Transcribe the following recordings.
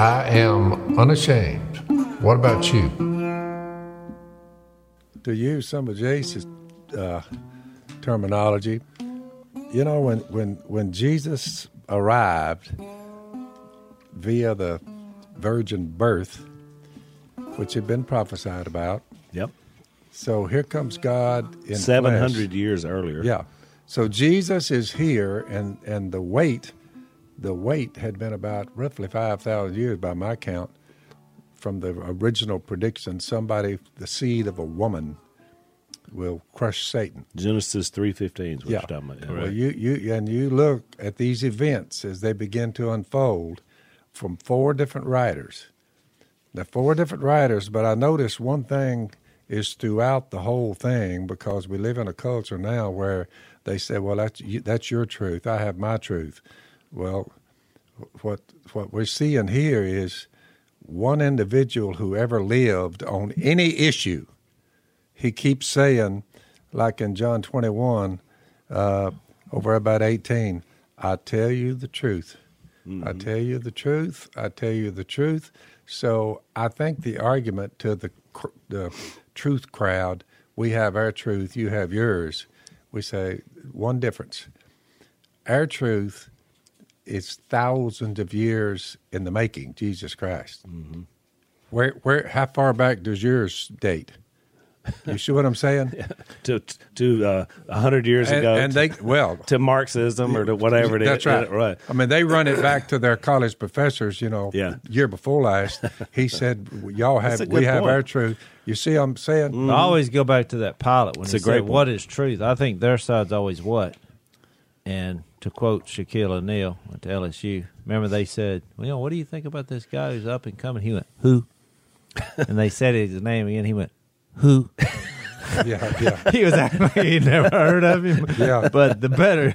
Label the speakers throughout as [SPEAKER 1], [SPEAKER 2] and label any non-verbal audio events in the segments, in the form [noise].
[SPEAKER 1] I am unashamed. What about you?
[SPEAKER 2] To use some of Jase's uh, terminology, you know, when, when, when Jesus arrived via the virgin birth, which had been prophesied about,
[SPEAKER 3] Yep.
[SPEAKER 2] so here comes God in
[SPEAKER 3] Seven
[SPEAKER 2] flesh.
[SPEAKER 3] years earlier.
[SPEAKER 2] Yeah. So Jesus is here, and and the wait, the wait had been about roughly five thousand years by my count, from the original prediction. Somebody, the seed of a woman, will crush Satan.
[SPEAKER 3] Genesis three fifteen is what
[SPEAKER 2] Yeah.
[SPEAKER 3] you're talking about.
[SPEAKER 2] Well, you you and you look at these events as they begin to unfold from four different writers. Now, four different writers, but I notice one thing is throughout the whole thing because we live in a culture now where they say, "Well, that's that's your truth. I have my truth." Well, what what we're seeing here is one individual who ever lived on any issue. He keeps saying, like in John twenty one, uh, over about eighteen, "I tell you the truth." I tell you the truth. I tell you the truth. So I think the argument to the the truth crowd, we have our truth, you have yours. We say one difference. Our truth is thousands of years in the making. Jesus Christ. Where where how far back does yours date? You see what I'm saying? [laughs]
[SPEAKER 3] To to uh, a hundred years
[SPEAKER 2] and,
[SPEAKER 3] ago,
[SPEAKER 2] and they well
[SPEAKER 3] to Marxism or to whatever it is.
[SPEAKER 2] That's right.
[SPEAKER 3] Right.
[SPEAKER 2] I mean, they run it back to their college professors. You know,
[SPEAKER 3] Yeah.
[SPEAKER 2] year before last, he [laughs] said, "Y'all have, we
[SPEAKER 3] good
[SPEAKER 2] have our truth." You see, what I'm saying,
[SPEAKER 4] I always go back to that Pilate when
[SPEAKER 3] It's
[SPEAKER 4] he
[SPEAKER 3] a
[SPEAKER 4] said,
[SPEAKER 3] point.
[SPEAKER 4] "What is truth?" I think their side's always what. And to quote Shaquille O'Neal at LSU, remember they said, "Well, you know, what do you think about this guy who's up and coming?" He went, "Who?" [laughs] and they said his name again. He went, "Who?" [laughs]
[SPEAKER 2] yeah, yeah, [laughs]
[SPEAKER 4] he was acting like he never heard of him.
[SPEAKER 2] Yeah.
[SPEAKER 4] But the better,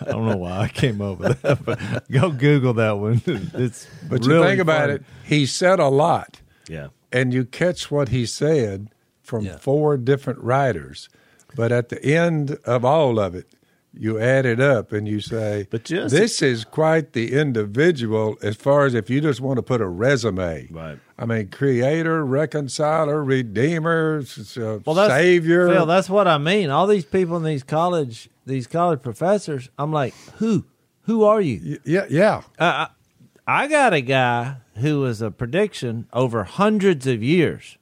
[SPEAKER 4] I don't know why I came up with that, but go Google that one. It's
[SPEAKER 2] but you
[SPEAKER 4] really
[SPEAKER 2] think about
[SPEAKER 4] funny.
[SPEAKER 2] it. He said a lot,
[SPEAKER 3] Yeah.
[SPEAKER 2] and you catch what he said from
[SPEAKER 4] Yeah.
[SPEAKER 2] four different writers. But at the end of all of it, you add it up and you say,
[SPEAKER 3] But just-
[SPEAKER 2] this is quite the individual as far as if you just want to put a resume.
[SPEAKER 3] Right.
[SPEAKER 2] I mean, creator, reconciler, redeemer, uh,
[SPEAKER 4] well, that's,
[SPEAKER 2] savior.
[SPEAKER 4] Phil, that's what I mean. All these people in these college, these college professors. I'm like, who? Who are you?
[SPEAKER 2] Yeah, yeah.
[SPEAKER 4] Uh, I, I got a guy who was a prediction over hundreds of years.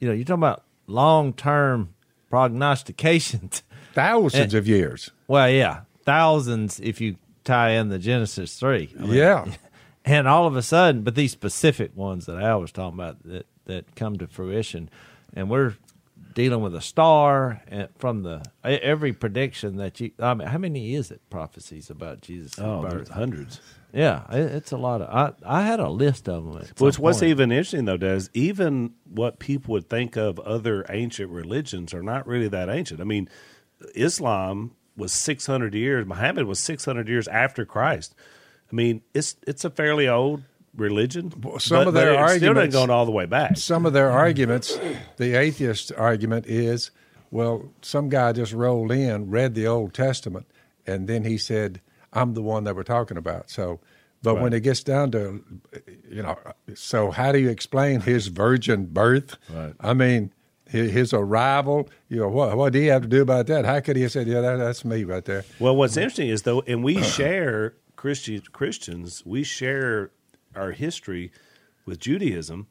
[SPEAKER 4] You know, you're talking about long term prognostications.
[SPEAKER 2] Thousands
[SPEAKER 4] Eh,
[SPEAKER 2] of years.
[SPEAKER 4] Well, yeah, thousands if you tie in the Genesis three. I mean,
[SPEAKER 2] yeah. [laughs]
[SPEAKER 4] and all of a sudden, but these specific ones that Al was talking about that that come to fruition, and we're dealing with a star and from the every prediction that you. I mean, how many is it prophecies about Jesus'
[SPEAKER 3] Oh,
[SPEAKER 4] birth?
[SPEAKER 3] hundreds.
[SPEAKER 4] Yeah, it's a lot of. I I had a list of them. At
[SPEAKER 3] Which
[SPEAKER 4] some
[SPEAKER 3] what's
[SPEAKER 4] point.
[SPEAKER 3] even interesting though, Des, even what people would think of other ancient religions are not really that ancient. I mean, Islam was six hundred years. Muhammad was six hundred years after Christ. I mean, it's it's a fairly old religion.
[SPEAKER 2] some
[SPEAKER 3] but-
[SPEAKER 2] of their
[SPEAKER 3] it still
[SPEAKER 2] arguments-
[SPEAKER 3] doesn't go all the way back.
[SPEAKER 2] Some of their arguments, the atheist argument is, well, some guy just rolled in, read the Old Testament, and then he said, "I'm the one that we're talking about." So, but when it gets down to, you know, so how do you explain his virgin birth?
[SPEAKER 3] Right.
[SPEAKER 2] I mean. His his arrival, you know, what, what do you have to do about that? How could he have said, "Yeah, that, that's me right there"?
[SPEAKER 3] Well, what's interesting is though, and we share Christian Christians, we share our history with Judaism,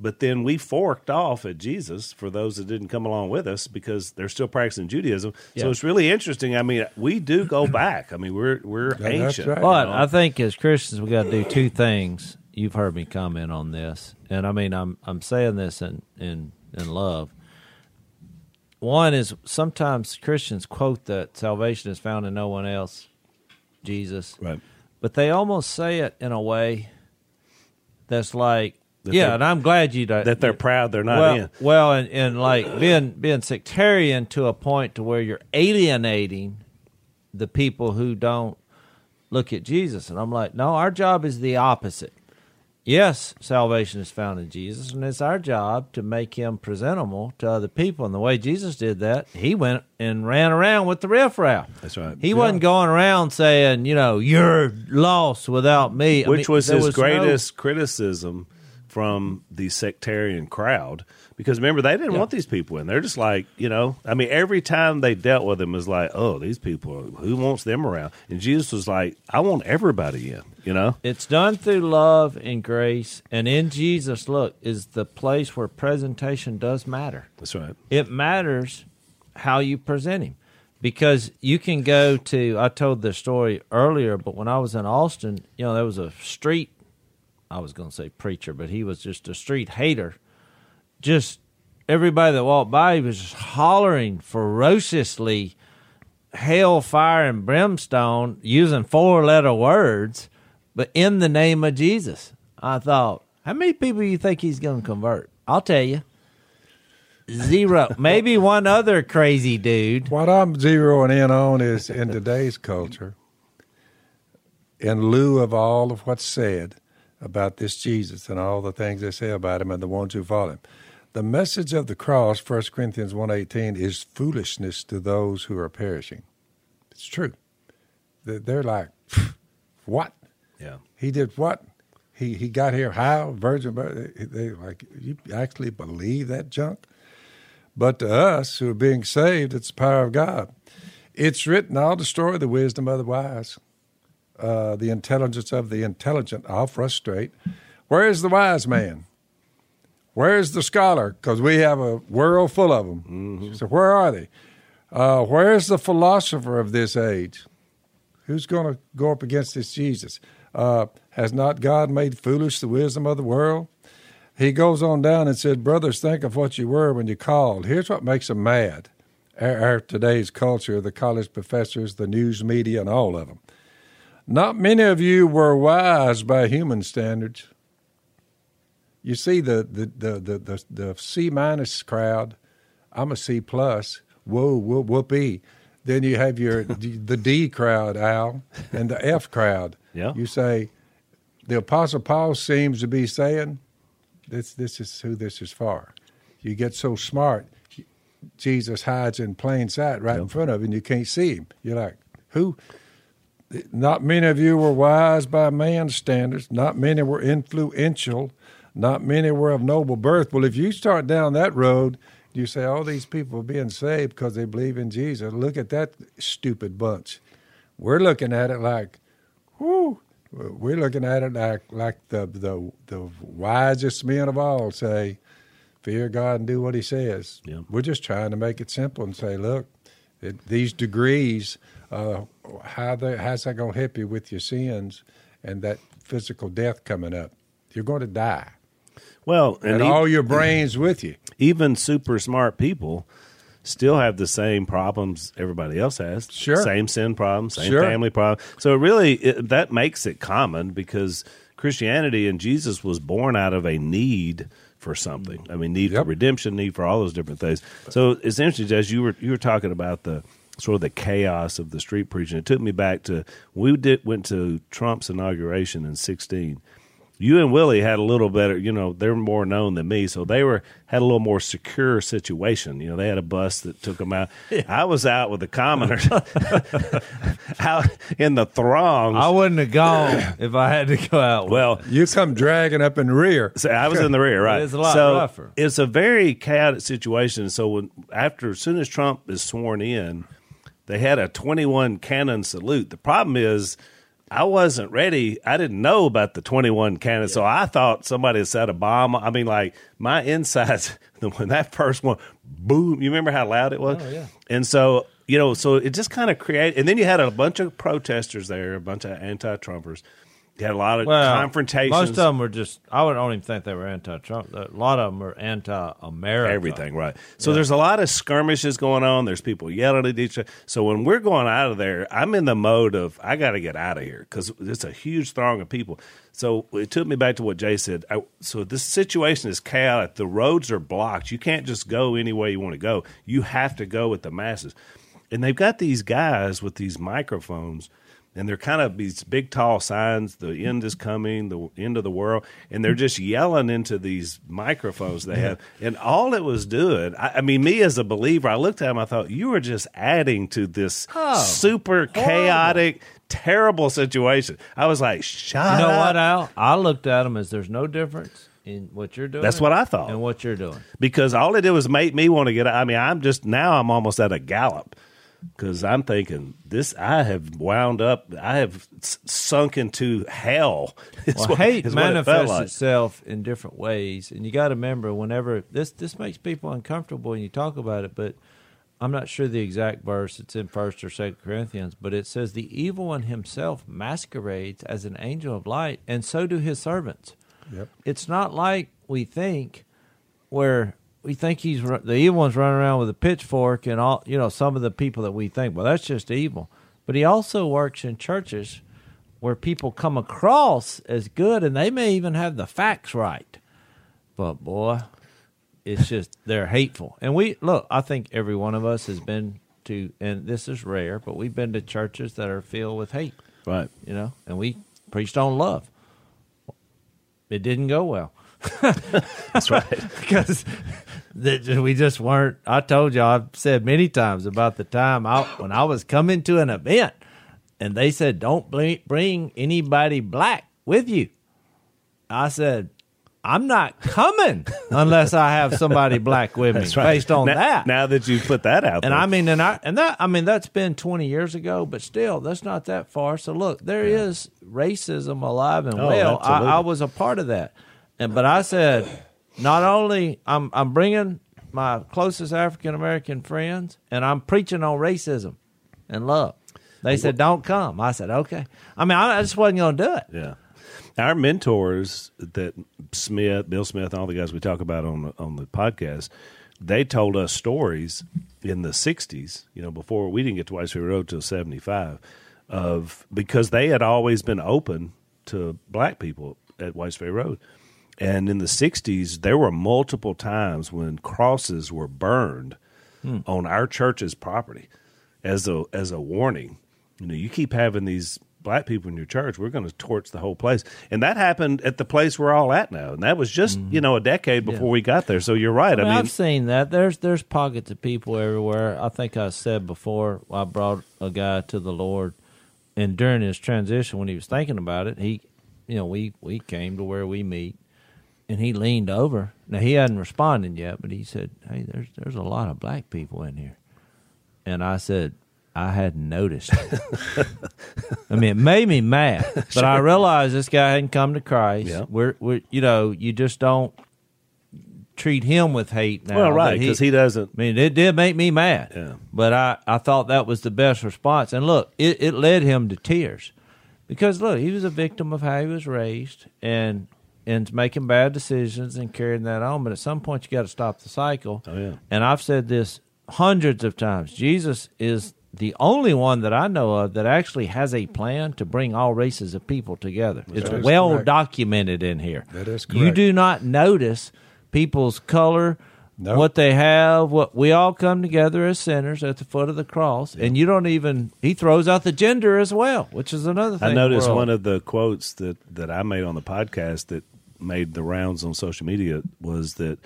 [SPEAKER 3] but then we forked off at Jesus for those that didn't come along with us because they're still practicing Judaism. So it's really interesting. I mean, we do go back. I mean, we're we're
[SPEAKER 2] that's
[SPEAKER 3] ancient.
[SPEAKER 2] right.
[SPEAKER 4] But
[SPEAKER 3] you know?
[SPEAKER 4] I think as Christians, we got to do two things. You've heard me comment on this, and I mean, I'm I'm saying this in in in love. One is sometimes Christians quote that salvation is found in no one else, Jesus,
[SPEAKER 3] right.
[SPEAKER 4] but they almost say it in a way that's like,
[SPEAKER 3] That
[SPEAKER 4] yeah, and I'm glad you don't,
[SPEAKER 3] That they're proud they're not
[SPEAKER 4] well,
[SPEAKER 3] in.
[SPEAKER 4] Well, and, and like being being sectarian to a point to where you're alienating the people who don't look at Jesus. And I'm like, no, our job is the opposite. Yes, salvation is found in Jesus, and it's our job to make him presentable to other people. And the way Jesus did that, he went and ran around with the riffraff.
[SPEAKER 3] That's right.
[SPEAKER 4] He wasn't going around saying, you know, you're lost without me. I
[SPEAKER 3] which
[SPEAKER 4] mean,
[SPEAKER 3] was his
[SPEAKER 4] no-
[SPEAKER 3] greatest criticism from the sectarian crowd. Because remember, they didn't want these people in. They're just like, you know, I mean, every time they dealt with him was like, oh, these people, who wants them around? And Jesus was like, I want everybody in, you know?
[SPEAKER 4] It's done through love and grace, and in Jesus, look, is the place where presentation does matter.
[SPEAKER 3] That's right.
[SPEAKER 4] It matters how you present him. Because you can go to, I told this story earlier, but when I was in Austin, you know, there was a street, I was going to say preacher, but he was just a street hater. Just everybody that walked by, he was just hollering ferociously hell, fire, and brimstone using four letter words, but in the name of Jesus. I thought, how many people you think he's going to convert? I'll tell you. Zero. [laughs] Maybe one other crazy dude.
[SPEAKER 2] What I'm zeroing in on is in today's culture, in lieu of all of what's said about this Jesus and all the things they say about him and the ones who follow him, the message of the cross, 1 Corinthians 1.18, is foolishness to those who are perishing. It's true. They- They're like, [laughs] what?
[SPEAKER 3] Yeah.
[SPEAKER 2] He did what? He he got here how? Virgin birth? They like you actually believe that junk? But to us who are being saved, it's the power of God. It's written, I'll destroy the wisdom of the wise. Uh, the intelligence of the intelligent, I'll frustrate. Where is the wise man? Where is the scholar? Because we have a world full of them. So where are they? Uh, where is the philosopher of this age? Who's going to go up against this Jesus? Uh, has not God made foolish the wisdom of the world? He goes on down and said, Brothers, think of what you were when you called. Here's what makes them mad. Our, our today's culture, the college professors, the news media, and all of them. Not many of you were wise by human standards. You see the the the the, the, the C minus crowd. I'm a C plus. Whoa, whoa, whoopee. Then you have your [laughs] the D crowd, Al, and the F crowd.
[SPEAKER 3] Yeah.
[SPEAKER 2] You say the Apostle Paul seems to be saying this this is who this is for. You get so smart, Jesus hides in plain sight right in front of you, and you can't see him. You're like, who? Not many of you were wise by man's standards. Not many were influential. Not many were of noble birth. Well, if you start down that road, you say all these people are being saved because they believe in Jesus. Look at that stupid bunch. We're looking at it like, whoo. We're looking at it like like the the the wisest men of all say, fear God and do what He says.
[SPEAKER 3] Yeah.
[SPEAKER 2] We're just trying to make it simple and say, look, it, these degrees, uh, how they, how's that going to help you with your sins and that physical death coming up? You're going to die,
[SPEAKER 3] Well, and,
[SPEAKER 2] and, all your brains with you.
[SPEAKER 3] even super smart people still have the same problems everybody else has.
[SPEAKER 2] Sure.
[SPEAKER 3] Same sin problems, same
[SPEAKER 2] Sure.
[SPEAKER 3] family problem. So really, it, that makes it common because Christianity and Jesus was born out of a need for something. I mean, need
[SPEAKER 2] Yep.
[SPEAKER 3] for redemption, need for all those different things. So it's interesting as you were you were talking about the sort of the chaos of the street preaching. It took me back to we did went to Trump's inauguration in sixteen you and Willie had a little better, you know, they're more known than me, so they were had a little more secure situation. You know, they had a bus that took them out. I was out with the commoners, [laughs] out in the throngs.
[SPEAKER 4] I wouldn't have gone if I had to go out.
[SPEAKER 3] well,
[SPEAKER 2] You come dragging up in the rear.
[SPEAKER 3] so I was in the rear, right? [laughs]
[SPEAKER 4] It's a lot
[SPEAKER 3] so
[SPEAKER 4] rougher.
[SPEAKER 3] It's a very chaotic situation. So when after as soon as Trump is sworn in, they had a twenty-one cannon salute. The problem is. I wasn't ready. I didn't know about the 21 cannon, so I thought somebody had set a bomb. I mean, like my insides [laughs] when that first one, boom! You remember how loud it was?
[SPEAKER 4] Oh, yeah.
[SPEAKER 3] And so you know, so it just kind of created. And then you had a bunch of protesters there, a bunch of anti-Trumpers. You had a lot of
[SPEAKER 4] well,
[SPEAKER 3] confrontations.
[SPEAKER 4] Most of them were just. I would don't even think they were anti-Trump. A lot of them were anti-America.
[SPEAKER 3] everything right so there's a lot of skirmishes going on there's people yelling at each other so when we're going out of there i'm in the mode of i got to get out of here because it's a huge throng of people so it took me back to what Jase said I, so this situation is chaotic the roads are blocked you can't just go any way you want to go you have to go with the masses and they've got these guys with these microphones and they're kind of these big tall signs the end is coming the end of the world and they're just yelling into these microphones they have and all it was doing I, I mean me as a believer i looked at them i thought you were just adding to this
[SPEAKER 4] Oh,
[SPEAKER 3] super chaotic terrible situation i was like shut
[SPEAKER 4] You know
[SPEAKER 3] up
[SPEAKER 4] what, Al? I looked at them as there's no difference in what you're doing.
[SPEAKER 3] That's what I thought.
[SPEAKER 4] And what you're doing.
[SPEAKER 3] because all it did was make me want to get i mean i'm just now i'm almost at a gallop because i'm thinking this i have wound up i have s- sunk into hell [laughs]
[SPEAKER 4] Well,
[SPEAKER 3] what-
[SPEAKER 4] hate
[SPEAKER 3] is what it
[SPEAKER 4] manifests
[SPEAKER 3] like.
[SPEAKER 4] itself in different ways, and you got to remember whenever this this makes people uncomfortable when you talk about it. But I'm not sure the exact verse. It's in First or Second Corinthians, but it says the evil one himself masquerades as an angel of light, and so do his servants.
[SPEAKER 2] Yep.
[SPEAKER 4] It's not like we think, where we think he's the evil one's running around with a pitchfork and all. You know, some of the people that we think, well, that's just evil. But he also works in churches where people come across as good, and they may even have the facts right. But boy, it's just they're hateful. And we look. I think every one of us has been to, and this is rare, but we've been to churches that are filled with hate.
[SPEAKER 3] right
[SPEAKER 4] You know, and we preached on love. It didn't go well
[SPEAKER 3] that's right [laughs]
[SPEAKER 4] because that we just weren't. I told you, I've said many times about the time I when I was coming to an event, and they said, "Don't bring, anybody black with you." I said, "I'm not coming unless I have somebody black with me."
[SPEAKER 3] That's right.
[SPEAKER 4] Based on
[SPEAKER 3] now,
[SPEAKER 4] that,
[SPEAKER 3] now that you put that out
[SPEAKER 4] and
[SPEAKER 3] there,
[SPEAKER 4] I mean, and I and that I mean that's been twenty years ago, but still, that's not that far. So look, there is racism alive and
[SPEAKER 3] Oh,
[SPEAKER 4] well. I. I was a part of that, and but I said, not only I'm I'm bringing my closest African American friends, and I'm preaching on racism and love. They said, "Don't come." I said, "Okay." I mean, I, I just wasn't going to do it.
[SPEAKER 3] Yeah. Our mentors that Smith, Bill Smith, and all the guys we talk about on the, on the podcast, they told us stories in the 60s, you know, before we didn't get to White's Ferry Road till 75, of because they had always been open to black people at White's Ferry Road. And in the 60s, there were multiple times when crosses were burned hmm. on our church's property as a as a warning. You know, you keep having these black people in your church, we're going to torch the whole place. And that happened at the place we're all at now. And that was just, hmm. you know, a decade before we got there. So you're right.
[SPEAKER 4] I
[SPEAKER 3] I
[SPEAKER 4] mean,
[SPEAKER 3] mean,
[SPEAKER 4] I've seen that. There's there's pockets of people everywhere. I think I said before I brought a guy to the Lord, and during his transition, when he was thinking about it, he, you know, we we came to where we meet, and he leaned over. Now he hadn't responded yet, but he said, "Hey, there's there's a lot of black people in here," and I said. I hadn't noticed. [laughs] I mean, it made me mad, [laughs] but I realized this guy hadn't come to Christ.
[SPEAKER 3] Yeah.
[SPEAKER 4] We're, we're, you know, you just don't treat him with hate now.
[SPEAKER 3] well, right, because he, doesn't.
[SPEAKER 4] I mean, it did make me mad.
[SPEAKER 3] Yeah.
[SPEAKER 4] But I, I thought that was the best response. And look, it, it led him to tears. Because look, he was a victim of how he was raised and and making bad decisions and carrying that on. But at some point you gotta stop the cycle.
[SPEAKER 3] Oh, yeah.
[SPEAKER 4] And I've said this hundreds of times. Jesus is the only one that I know of that actually has a plan to bring all races of people together. It's well
[SPEAKER 2] correct.
[SPEAKER 4] documented in here.
[SPEAKER 2] That is
[SPEAKER 4] You do not notice people's color,
[SPEAKER 2] No.
[SPEAKER 4] what they have. What we all come together as sinners at the foot of the cross, and you don't even. He throws out the gender as well, which is another thing.
[SPEAKER 3] I noticed one of the quotes that, that I made on the podcast that made the rounds on social media was that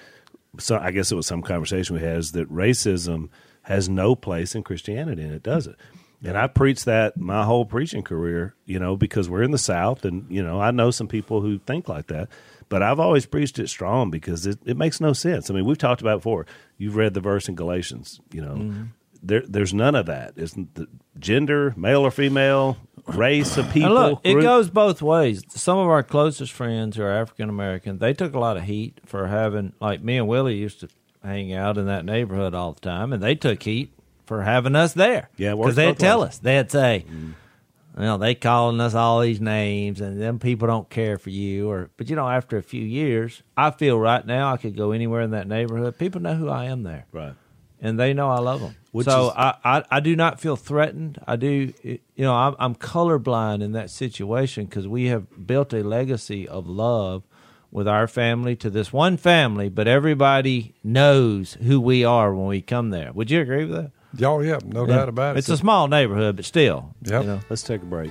[SPEAKER 3] so I guess it was some conversation we had is that racism has no place in Christianity and it does it. And I preached that my whole preaching career, you know, because we're in the South and, you know, I know some people who think like that. But I've always preached it strong because it, it makes no sense. I mean, we've talked about it before. You've read the verse in Galatians, you know.
[SPEAKER 4] Mm-hmm.
[SPEAKER 3] There, there's none of that. Isn't the gender, male or female, race of people?
[SPEAKER 4] And look, it
[SPEAKER 3] group?
[SPEAKER 4] goes both ways. Some of our closest friends who are African American, they took a lot of heat for having, like me and Willie used to hang out in that neighborhood all the time, and they took heat for having us there.
[SPEAKER 3] Yeah,
[SPEAKER 4] because they'd tell
[SPEAKER 3] ways.
[SPEAKER 4] us, they'd say, mm-hmm. "Well, they calling us all these names, and them people don't care for you." Or, but you know, after a few years, I feel right now I could go anywhere in that neighborhood. People know who I am there
[SPEAKER 3] Right.
[SPEAKER 4] And they know I love them.
[SPEAKER 3] Which
[SPEAKER 4] so
[SPEAKER 3] is-
[SPEAKER 4] I, I, I do not feel threatened. I do, you know, I'm, I'm colorblind in that situation because we have built a legacy of love with our family to this one family, but everybody knows who we are when we come there. Would you agree with that?
[SPEAKER 2] Oh, yeah, no
[SPEAKER 4] Yeah.
[SPEAKER 2] doubt about it.
[SPEAKER 4] It's a small neighborhood, but still.
[SPEAKER 2] Yep.
[SPEAKER 4] You know.
[SPEAKER 3] Let's take a break.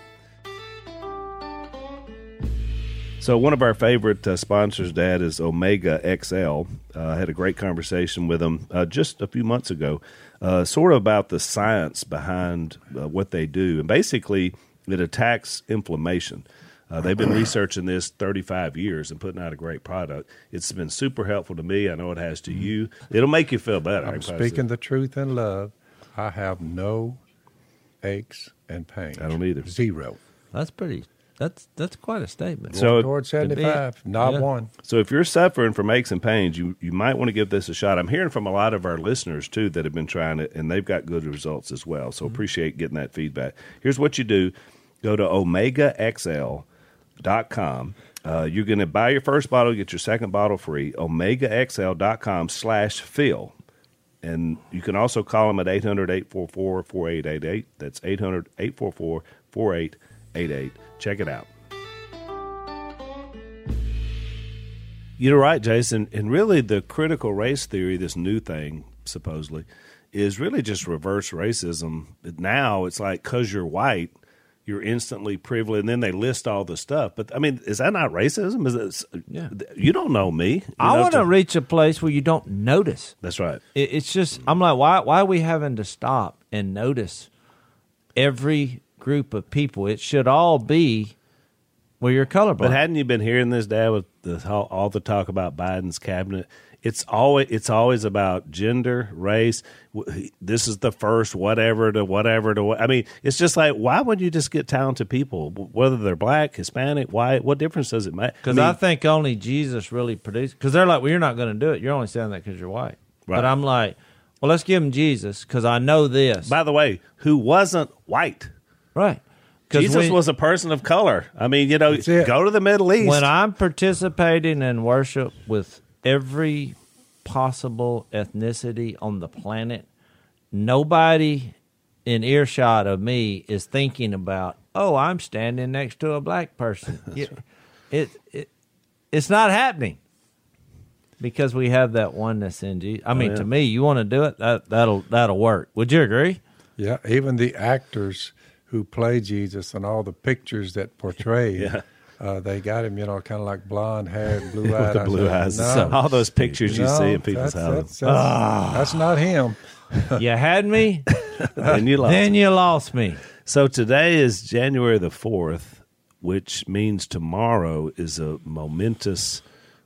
[SPEAKER 3] So one of our favorite uh, sponsors, Dad, is Omega XL. Uh, I had a great conversation with them uh, just a few months ago, uh, sort of about the science behind uh, what they do, and basically it attacks inflammation. Uh, they've been researching this 35 years and putting out a great product. It's been super helpful to me. I know it has to you. It'll make you feel better. I
[SPEAKER 2] I'm speaking the truth in love. I have no aches and pains.
[SPEAKER 3] I don't either.
[SPEAKER 2] Zero.
[SPEAKER 4] That's pretty. That's that's quite a statement.
[SPEAKER 3] So-
[SPEAKER 2] Towards 75, not
[SPEAKER 4] Yeah.
[SPEAKER 2] one.
[SPEAKER 3] So if you're suffering from aches and pains, you, you might want to give this a shot. I'm hearing from a lot of our listeners too that have been trying it and they've got good results as well. So appreciate getting that feedback. Here's what you do. Go to omegaxl.com. Uh, you're going to buy your first bottle, get your second bottle free. Omegaxl.com slash Phil. And you can also call them at 800 844 4888. That's 800 844 4888. Check it out. You're right, Jason. And really, the critical race theory, this new thing, supposedly, is really just reverse racism. But now it's like because you're white, you're instantly privileged. And then they list all the stuff. But I mean, is that not racism? Is it?
[SPEAKER 4] Yeah.
[SPEAKER 3] You don't know me. You
[SPEAKER 4] I want to reach a place where you don't notice.
[SPEAKER 3] That's right.
[SPEAKER 4] It, it's just I'm like, why why are we having to stop and notice every group of people? It should all be well, you're colorblind.
[SPEAKER 3] But hadn't you been hearing this, Dad, with the, all, all the talk about Biden's cabinet? It's always it's always about gender, race. This is the first whatever to whatever to. I mean, it's just like why would you just get talented people, whether they're black, Hispanic, white? What difference does it make?
[SPEAKER 4] Because
[SPEAKER 3] I
[SPEAKER 4] I, think only Jesus really produced. Because they're like, well, you're not going to do it. You're only saying that because you're white.
[SPEAKER 3] Right.
[SPEAKER 4] But I'm like, well, let's give him Jesus because I know this.
[SPEAKER 3] by the way, who wasn't white?
[SPEAKER 4] Right. 'Cause
[SPEAKER 3] Jesus
[SPEAKER 4] when-
[SPEAKER 3] was a person of color. I mean, you know, go to the Middle East.
[SPEAKER 4] when I'm participating in worship with every possible ethnicity on the planet, nobody in earshot of me is thinking about, oh, I'm standing next to a black person. [laughs] it, it, it, it's not happening because we have that oneness in Jesus. I oh, mean,
[SPEAKER 3] yeah.
[SPEAKER 4] to me, you want to do it, that, that'll that'll work. Would you agree?
[SPEAKER 2] Yeah, even the actors who play Jesus and all the pictures that portray, [laughs]
[SPEAKER 3] Yeah.
[SPEAKER 2] uh, they got him, you know, kind of like blonde haired, [laughs] blue eyed.
[SPEAKER 3] the blue eyes,
[SPEAKER 2] No,
[SPEAKER 3] all those pictures you
[SPEAKER 2] no,
[SPEAKER 3] see in people's
[SPEAKER 2] that's,
[SPEAKER 3] houses,
[SPEAKER 2] That's, that's, that's not him. [laughs]
[SPEAKER 4] you had me,
[SPEAKER 3] and you lost.
[SPEAKER 4] then you lost me.
[SPEAKER 3] So today is January the 4th, which means tomorrow is a momentous,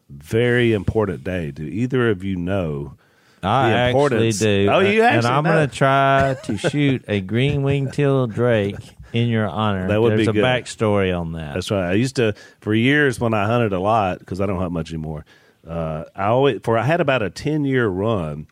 [SPEAKER 3] very important day. Do either of you know?
[SPEAKER 4] I actually do.
[SPEAKER 3] Oh, you
[SPEAKER 4] And I'm
[SPEAKER 3] know.
[SPEAKER 4] to try to [laughs] shoot a green winged teal drake in your honor.
[SPEAKER 3] That would be
[SPEAKER 4] There's a
[SPEAKER 3] good.
[SPEAKER 4] backstory on that.
[SPEAKER 3] That's right. I used to, for years when I hunted a lot, because I don't hunt much anymore, uh, I always, for I had about a 10 year run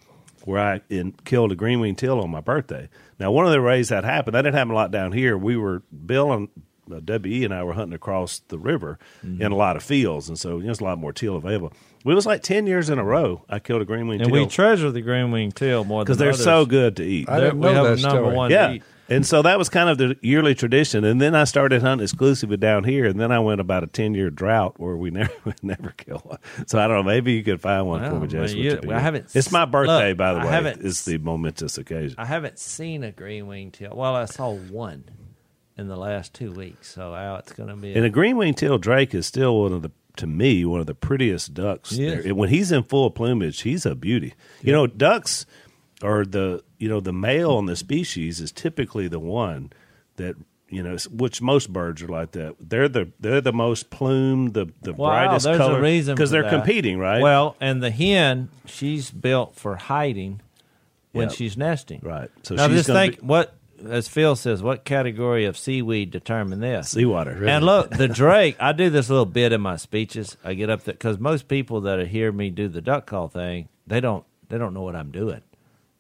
[SPEAKER 3] where I in, killed a green winged teal on my birthday. Now, one of the ways that happened, that didn't happen a lot down here. We were, Bill and uh, WE and I were hunting across the river
[SPEAKER 4] Mm-hmm.
[SPEAKER 3] in a lot of fields, and so you know, there's a lot more teal available. It was like 10 years in a row I killed a green winged
[SPEAKER 4] and
[SPEAKER 3] teal.
[SPEAKER 4] we treasure the green winged teal more
[SPEAKER 3] because they're
[SPEAKER 4] others.
[SPEAKER 3] so good to eat.
[SPEAKER 2] I
[SPEAKER 4] They're-
[SPEAKER 2] didn't
[SPEAKER 4] we
[SPEAKER 2] know
[SPEAKER 4] have
[SPEAKER 2] that
[SPEAKER 4] number
[SPEAKER 2] story.
[SPEAKER 4] one to
[SPEAKER 3] Yeah.
[SPEAKER 4] eat.
[SPEAKER 3] And so that was kind of the yearly tradition. And then I started hunting exclusively down here. And then I went about a 10 year drought where we [laughs] never we never kill one. So I don't know. Maybe you could find one for me, Jason.
[SPEAKER 4] you-
[SPEAKER 3] you
[SPEAKER 4] well, I haven't
[SPEAKER 3] It's my birthday,
[SPEAKER 4] look,
[SPEAKER 3] by the
[SPEAKER 4] I
[SPEAKER 3] way.
[SPEAKER 4] haven't
[SPEAKER 3] It's the momentous occasion.
[SPEAKER 4] I haven't seen a green winged teal. Well, I saw one in the last two weeks. So wow, it's going to be.
[SPEAKER 3] And a green winged teal drake is still one of the, to me, one of the prettiest ducks.
[SPEAKER 4] He
[SPEAKER 3] there. when he's in full plumage, he's a beauty. You know, ducks are the, you know, the male in the species is typically the one that, you know, which most birds are like that. They're the they're the most plumed, the the
[SPEAKER 4] Wow,
[SPEAKER 3] brightest
[SPEAKER 4] there's
[SPEAKER 3] color
[SPEAKER 4] a reason
[SPEAKER 3] because they're
[SPEAKER 4] that.
[SPEAKER 3] competing, right?
[SPEAKER 4] Well, and the hen, she's built for hiding when
[SPEAKER 3] Yep.
[SPEAKER 4] she's nesting.
[SPEAKER 3] right. So
[SPEAKER 4] now,
[SPEAKER 3] she's
[SPEAKER 4] just think what, as Phil says, what category of seaweed determine this?
[SPEAKER 3] seawater.
[SPEAKER 4] And look, the drake. I do this little bit in my speeches. I get up there because most people that hear me do the duck call thing, they don't they don't know what I'm doing.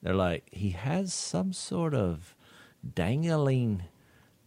[SPEAKER 4] They're like, he has some sort of dangling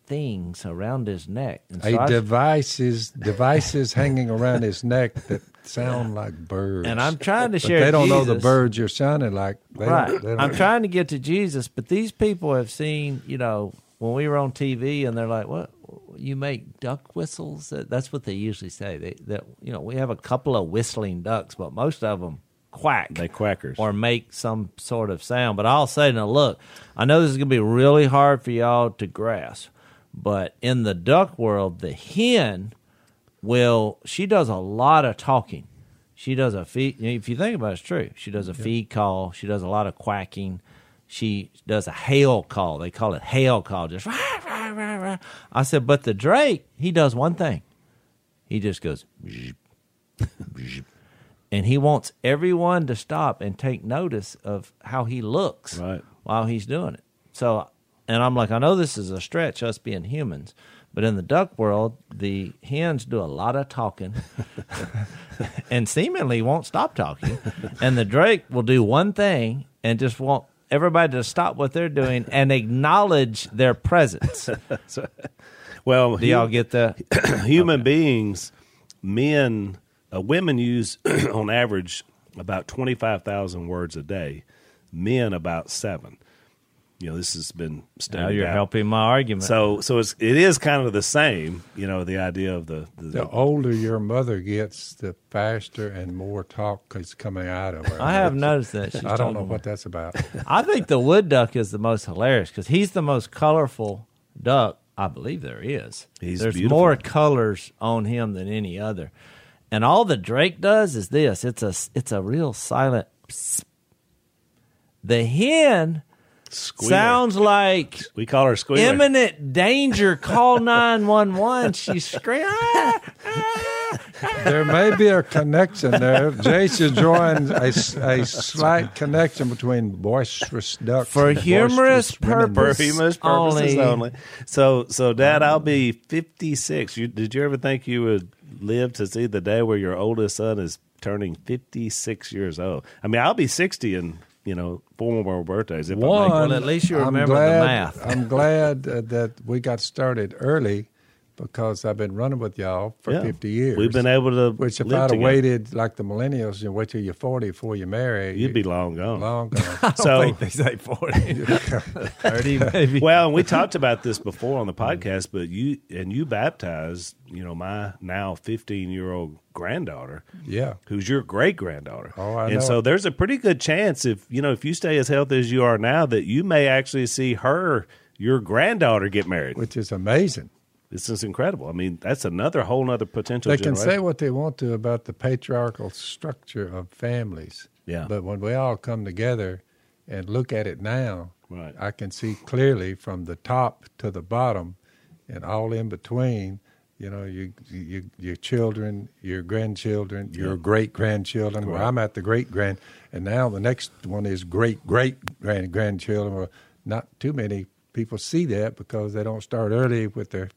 [SPEAKER 4] things around his neck. And so
[SPEAKER 2] A
[SPEAKER 4] I-
[SPEAKER 2] devices devices hanging around his neck that sound like birds.
[SPEAKER 4] and I'm trying to
[SPEAKER 2] but
[SPEAKER 4] share.
[SPEAKER 2] they don't know the birds you're sounding like. They
[SPEAKER 4] right.
[SPEAKER 2] Don't, don't
[SPEAKER 4] I'm trying to get to Jesus, but these people have seen, you know, when we were on TV, and they're like, "What? You make duck whistles?" That's what they usually say. They that you know we have a couple of whistling ducks, but most of them quack.
[SPEAKER 3] They quackers.
[SPEAKER 4] Or make some sort of sound. But I'll say now, look, I know this is going to be really hard for y'all to grasp, but in the duck world, the hen will, she does a lot of talking. She does a feed, if you think about it, it's true. She does a feed call. She does a lot of quacking. She does a hail call. They call it hail call. Just rah, rah, rah, rah. I said, but the Drake, he does one thing. He just goes, [laughs] and he wants everyone to stop and take notice of how he looks
[SPEAKER 3] Right.
[SPEAKER 4] while he's doing it. So, and I'm like, I know this is a stretch, us being humans, but in the duck world, the hens do a lot of talking [laughs] and seemingly won't stop talking. And the drake will do one thing and just want everybody to stop what they're doing and acknowledge their presence. [laughs]
[SPEAKER 3] Well,
[SPEAKER 4] Do y'all get that? [clears throat]
[SPEAKER 3] human beings, men, uh, women use [clears throat] on average about 25,000 words a day, men about seven. You know, this has been studied
[SPEAKER 4] Now you're
[SPEAKER 3] out.
[SPEAKER 4] helping my argument.
[SPEAKER 3] So, so it's, it is kind of the same, you know, the idea of the, the,
[SPEAKER 2] The older your mother gets, the faster and more talk is coming out of her.
[SPEAKER 4] I have noticed that. She's
[SPEAKER 2] I don't know
[SPEAKER 4] talking
[SPEAKER 2] what that's about.
[SPEAKER 4] I think the wood duck is the most hilarious because he's the most colorful duck I believe there is.
[SPEAKER 3] He's
[SPEAKER 4] There's
[SPEAKER 3] beautiful.
[SPEAKER 4] more colors on him than any other, and all the drake does is this: it's a it's a real silent. psst. The hen
[SPEAKER 3] Squealer.
[SPEAKER 4] sounds like
[SPEAKER 3] we call her squealer.
[SPEAKER 4] imminent danger. Call [laughs] nine one one. She's screaming. "Ah, ah."
[SPEAKER 2] there may be a connection there. Jason drawing a slight connection between boisterous ducks
[SPEAKER 4] For
[SPEAKER 2] and
[SPEAKER 4] humorous
[SPEAKER 2] boisterous
[SPEAKER 4] purpose.
[SPEAKER 3] for humorous purposes
[SPEAKER 4] Only-
[SPEAKER 3] only. So, so Dad, I'll be 56. You, did you ever think you would live to see the day where your oldest son is turning 56 years old? I mean, I'll be 60 in you know four more birthdays if I
[SPEAKER 2] One,
[SPEAKER 3] make
[SPEAKER 4] Well, at least you
[SPEAKER 2] I'm
[SPEAKER 4] remember the math.
[SPEAKER 2] I'm glad [laughs] uh, that we got started early because I've been running with y'all for
[SPEAKER 3] Yeah.
[SPEAKER 2] 50 years.
[SPEAKER 3] We've been able to
[SPEAKER 2] Which if
[SPEAKER 3] live
[SPEAKER 2] I'd have waited like the millennials and wait till you're 40 before you marry,
[SPEAKER 3] You'd be long gone.
[SPEAKER 2] long [laughs] gone.
[SPEAKER 3] so,
[SPEAKER 4] they say 40. [laughs] 30 [laughs] maybe.
[SPEAKER 3] well, and we talked about this before on the podcast, but you and you baptized, you know, my now 15 year old granddaughter.
[SPEAKER 2] yeah.
[SPEAKER 3] who's your great granddaughter.
[SPEAKER 2] Oh, I know.
[SPEAKER 3] and
[SPEAKER 2] know
[SPEAKER 3] so there's a pretty good chance if you know if you stay as healthy as you are now that you may actually see her your granddaughter get married.
[SPEAKER 2] Which is amazing.
[SPEAKER 3] This is incredible. I mean, that's another whole other potential.
[SPEAKER 2] They can say what they want to about the patriarchal structure of families.
[SPEAKER 3] Yeah.
[SPEAKER 2] But when we all come together and look at it now,
[SPEAKER 3] Right.
[SPEAKER 2] I can see clearly from the top to the bottom and all in between, you know, you, you, your children, your grandchildren, your great grandchildren. Where I'm at the great grand, and now the next one is great great grand grandchildren. Well, not too many people see that because they don't start early with their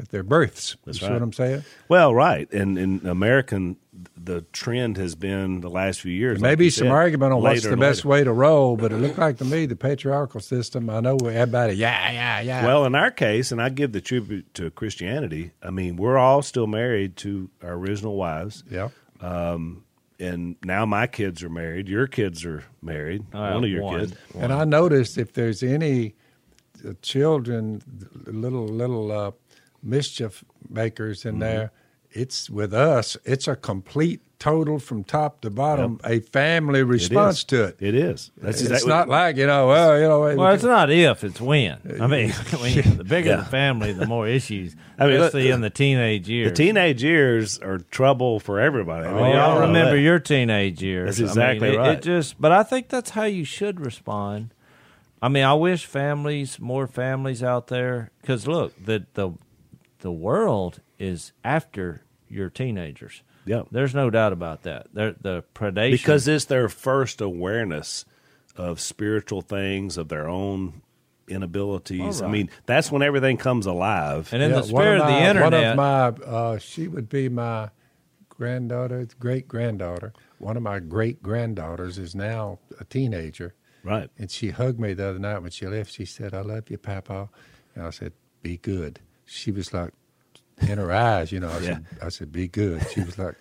[SPEAKER 2] with their births.
[SPEAKER 3] That's
[SPEAKER 2] you see
[SPEAKER 3] right.
[SPEAKER 2] what I'm saying?
[SPEAKER 3] Well, right, and in American, the trend has been the last few years.
[SPEAKER 2] Maybe
[SPEAKER 3] like
[SPEAKER 2] some
[SPEAKER 3] said,
[SPEAKER 2] argument on what's the best
[SPEAKER 3] later.
[SPEAKER 2] way to roll, but it looked like to me the patriarchal system. I know everybody, yeah, yeah, yeah.
[SPEAKER 3] Well, in our case, and I give the tribute to Christianity. I mean, we're all still married to our original wives.
[SPEAKER 2] yeah.
[SPEAKER 3] and now my kids are married. Your kids are married.
[SPEAKER 4] Uh,
[SPEAKER 3] one of your
[SPEAKER 4] one.
[SPEAKER 3] kids.
[SPEAKER 2] And I noticed if there's any uh, children, little little uh, mischief makers
[SPEAKER 3] Mm-hmm.
[SPEAKER 2] in there, it's with us. It's a complete, total from top to bottom, a family response
[SPEAKER 3] is.
[SPEAKER 2] to it.
[SPEAKER 3] It is. That's
[SPEAKER 2] it's
[SPEAKER 3] exactly-
[SPEAKER 2] not like you know, well, you know,
[SPEAKER 4] Well, it's not if, it's when. I mean, [laughs] [laughs] when the bigger
[SPEAKER 3] Yeah.
[SPEAKER 4] the family, the more issues, [laughs]
[SPEAKER 3] I mean, look,
[SPEAKER 4] especially in the teenage years.
[SPEAKER 3] the teenage years are trouble for everybody. I mean,
[SPEAKER 2] Oh,
[SPEAKER 4] y'all remember your teenage years.
[SPEAKER 3] That's
[SPEAKER 4] I mean,
[SPEAKER 3] exactly
[SPEAKER 4] it-
[SPEAKER 3] right.
[SPEAKER 4] It just, but I think that's how you should respond. I mean, I wish families, more families out there, because look, the the the world is after your teenagers.
[SPEAKER 3] Yeah.
[SPEAKER 4] There's no doubt about that. They're, the predation
[SPEAKER 3] because it's their first awareness of spiritual things, of their own inabilities.
[SPEAKER 4] All
[SPEAKER 3] I mean, that's when everything comes alive.
[SPEAKER 4] and in
[SPEAKER 2] Yeah,
[SPEAKER 4] the spirit of,
[SPEAKER 2] my,
[SPEAKER 4] the internet,
[SPEAKER 2] One of my, uh, she would be my granddaughter, great granddaughter. One of my great granddaughters is now a teenager.
[SPEAKER 3] right.
[SPEAKER 2] And she hugged me the other night when she left. She said, I love you, Papa. And I said, Be good. She was like, in her eyes, you know, I, said, I said, Be good. She was like,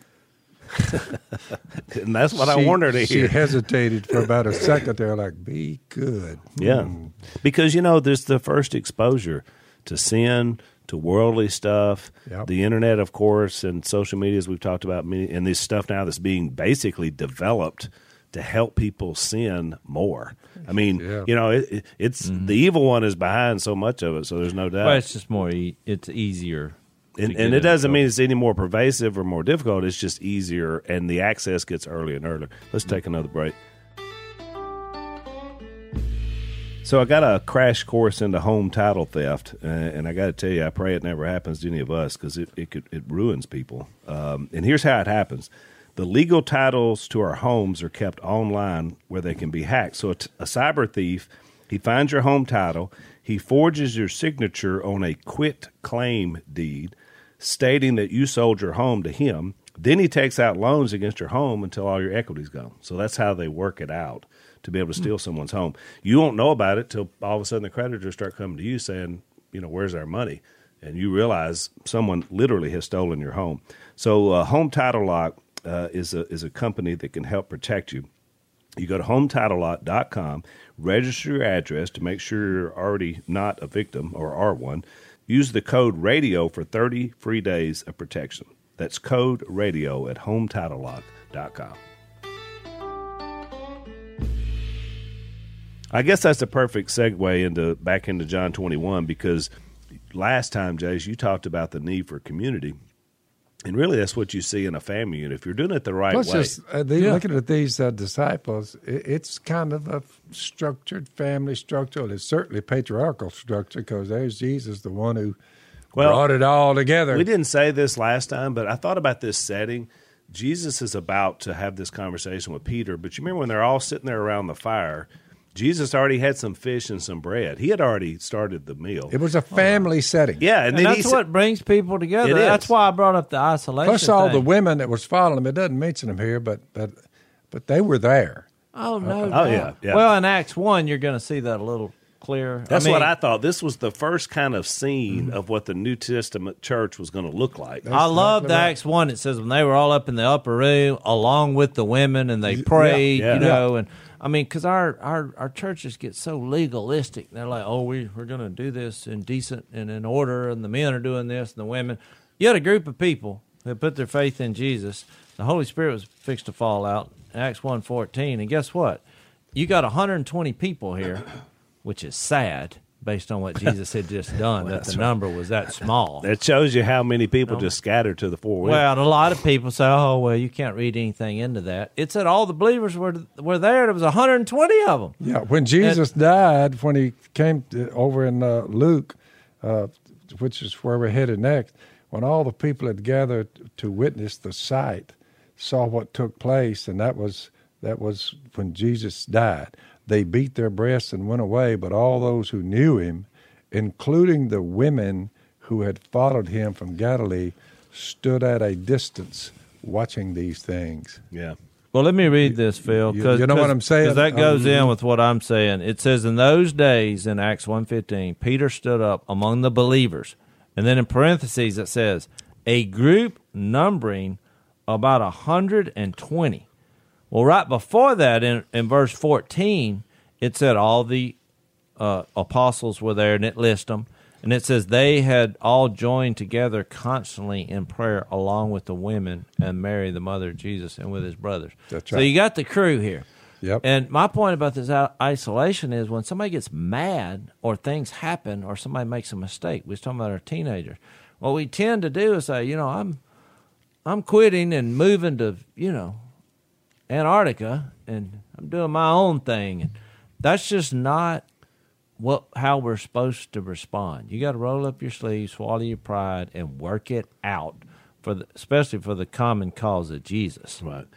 [SPEAKER 3] And [laughs] that's what I
[SPEAKER 2] she-
[SPEAKER 3] want her to hear.
[SPEAKER 2] She hesitated for about a second there, like, Be good.
[SPEAKER 3] Yeah.
[SPEAKER 2] Hmm.
[SPEAKER 3] Because, you know, there's the first exposure to sin, to worldly stuff,
[SPEAKER 2] Yep.
[SPEAKER 3] the internet, of course, and social media, as we've talked about, many, and this stuff now that's being basically developed to help people sin more. I mean,
[SPEAKER 2] Yeah.
[SPEAKER 3] you know, it, it, it's the evil one is behind so much of it, so there's no doubt.
[SPEAKER 4] Well, it's just more. E- it's easier.
[SPEAKER 3] and, and it doesn't mean it's any more pervasive or more difficult. It's just easier, and the access gets earlier and earlier. Let's take another break. So I got a crash course into home title theft, uh, and I got to tell you, I pray it never happens to any of us because it it, could, it ruins people. Um, and here's how it happens: the legal titles to our homes are kept online where they can be hacked. So a, t- a cyber thief he finds your home title, he forges your signature on a quit claim deed, stating that you sold your home to him. Then he takes out loans against your home until all your equity's gone. So that's how they work it out to be able to steal someone's home. You won't know about it till all of a sudden the creditors start coming to you saying, you know, where's our money? And you realize someone literally has stolen your home. So uh, Home Title Lock uh, is a is a company that can help protect you. You go to hometitlelock.com, register your address to make sure you're already not a victim or are one. Use the code RADIO for 30 free days of protection. That's code RADIO at hometitlelock.com. I guess that's a perfect segue into back into John 21 because last time, Jase, you talked about the need for community. And really, that's what you see in a family unit. If you're doing it the right
[SPEAKER 2] Plus,
[SPEAKER 3] way.
[SPEAKER 2] just uh, the, looking at these uh, disciples, it, it's kind of a structured family structure. And it's certainly patriarchal structure because there's Jesus, the one who
[SPEAKER 3] Well,
[SPEAKER 2] brought it all together.
[SPEAKER 3] We didn't say this last time, but I thought about this setting. Jesus is about to have this conversation with Peter, but you remember when they're all sitting there around the fire, Jesus already had some fish and some bread. He had already started the meal.
[SPEAKER 2] It was a family setting.
[SPEAKER 3] yeah, and,
[SPEAKER 4] And
[SPEAKER 3] then he
[SPEAKER 4] that's
[SPEAKER 3] said-
[SPEAKER 4] what brings people together.
[SPEAKER 3] It
[SPEAKER 4] That's why I brought up the isolation.
[SPEAKER 2] Plus all the women that was following him. It doesn't mention them here, but but but they were there.
[SPEAKER 4] Oh no!
[SPEAKER 3] Oh, yeah, yeah.
[SPEAKER 4] Well, in Acts one, you're going to see that a little clearer.
[SPEAKER 3] That's
[SPEAKER 4] I mean,
[SPEAKER 3] what I thought. This was the first kind of scene
[SPEAKER 2] Mm-hmm.
[SPEAKER 3] of what the New Testament church was going to look like.
[SPEAKER 4] I love the. Acts one. It says when they were all up in the upper room along with the women and they prayed,
[SPEAKER 3] yeah.
[SPEAKER 4] you know, and I mean, because our, our our churches get so legalistic. They're like, oh, we we're going to do this in decent and in order, and the men are doing this, and the women. You had a group of people that put their faith in Jesus. The Holy Spirit was fixed to fall out. Acts one fourteen, and guess what? You got 120 people here, which is sad based on what Jesus had just [laughs] done. that the number was that small. [laughs]
[SPEAKER 3] That shows you how many people just scattered to the four winds.
[SPEAKER 4] Well, and a lot of people say, "Oh, well, you can't read anything into that." It said all the believers were were there. There was 120 of them.
[SPEAKER 2] Yeah, when Jesus died, when he came to, over in uh, Luke, uh, which is where we're headed next, when all the people had gathered to witness the sight, saw what took place, and that was that was when Jesus died. They beat their breasts and went away, but all those who knew him, including the women who had followed him from Galilee, stood at a distance watching these things.
[SPEAKER 3] yeah.
[SPEAKER 4] Well, let me read this, Phil.
[SPEAKER 2] you-
[SPEAKER 4] 'cause-
[SPEAKER 2] you know what I'm saying?
[SPEAKER 4] 'cause that goes
[SPEAKER 2] Um,
[SPEAKER 4] in with what I'm saying. It says in those days in Acts 1.15, Peter stood up among the believers. And then in parentheses it says, a group numbering about 120. Well, right before that in, in verse 14, it said all the uh, apostles were there and it lists them. And it says they had all joined together constantly in prayer along with the women and Mary, the mother of Jesus, and with his brothers.
[SPEAKER 2] That's right.
[SPEAKER 4] So you got the crew here.
[SPEAKER 2] Yep.
[SPEAKER 4] And my point about this isolation is when somebody gets mad or things happen or somebody makes a mistake. We was talking about our teenagers. What we tend to do is say, you know, I'm I'm quitting and moving to, you know, Antarctica and I'm doing my own thing. And that's just not what how we're supposed to respond. You got to roll up your sleeves, swallow your pride, and work it out for the, especially for the common cause of Jesus.
[SPEAKER 3] Right.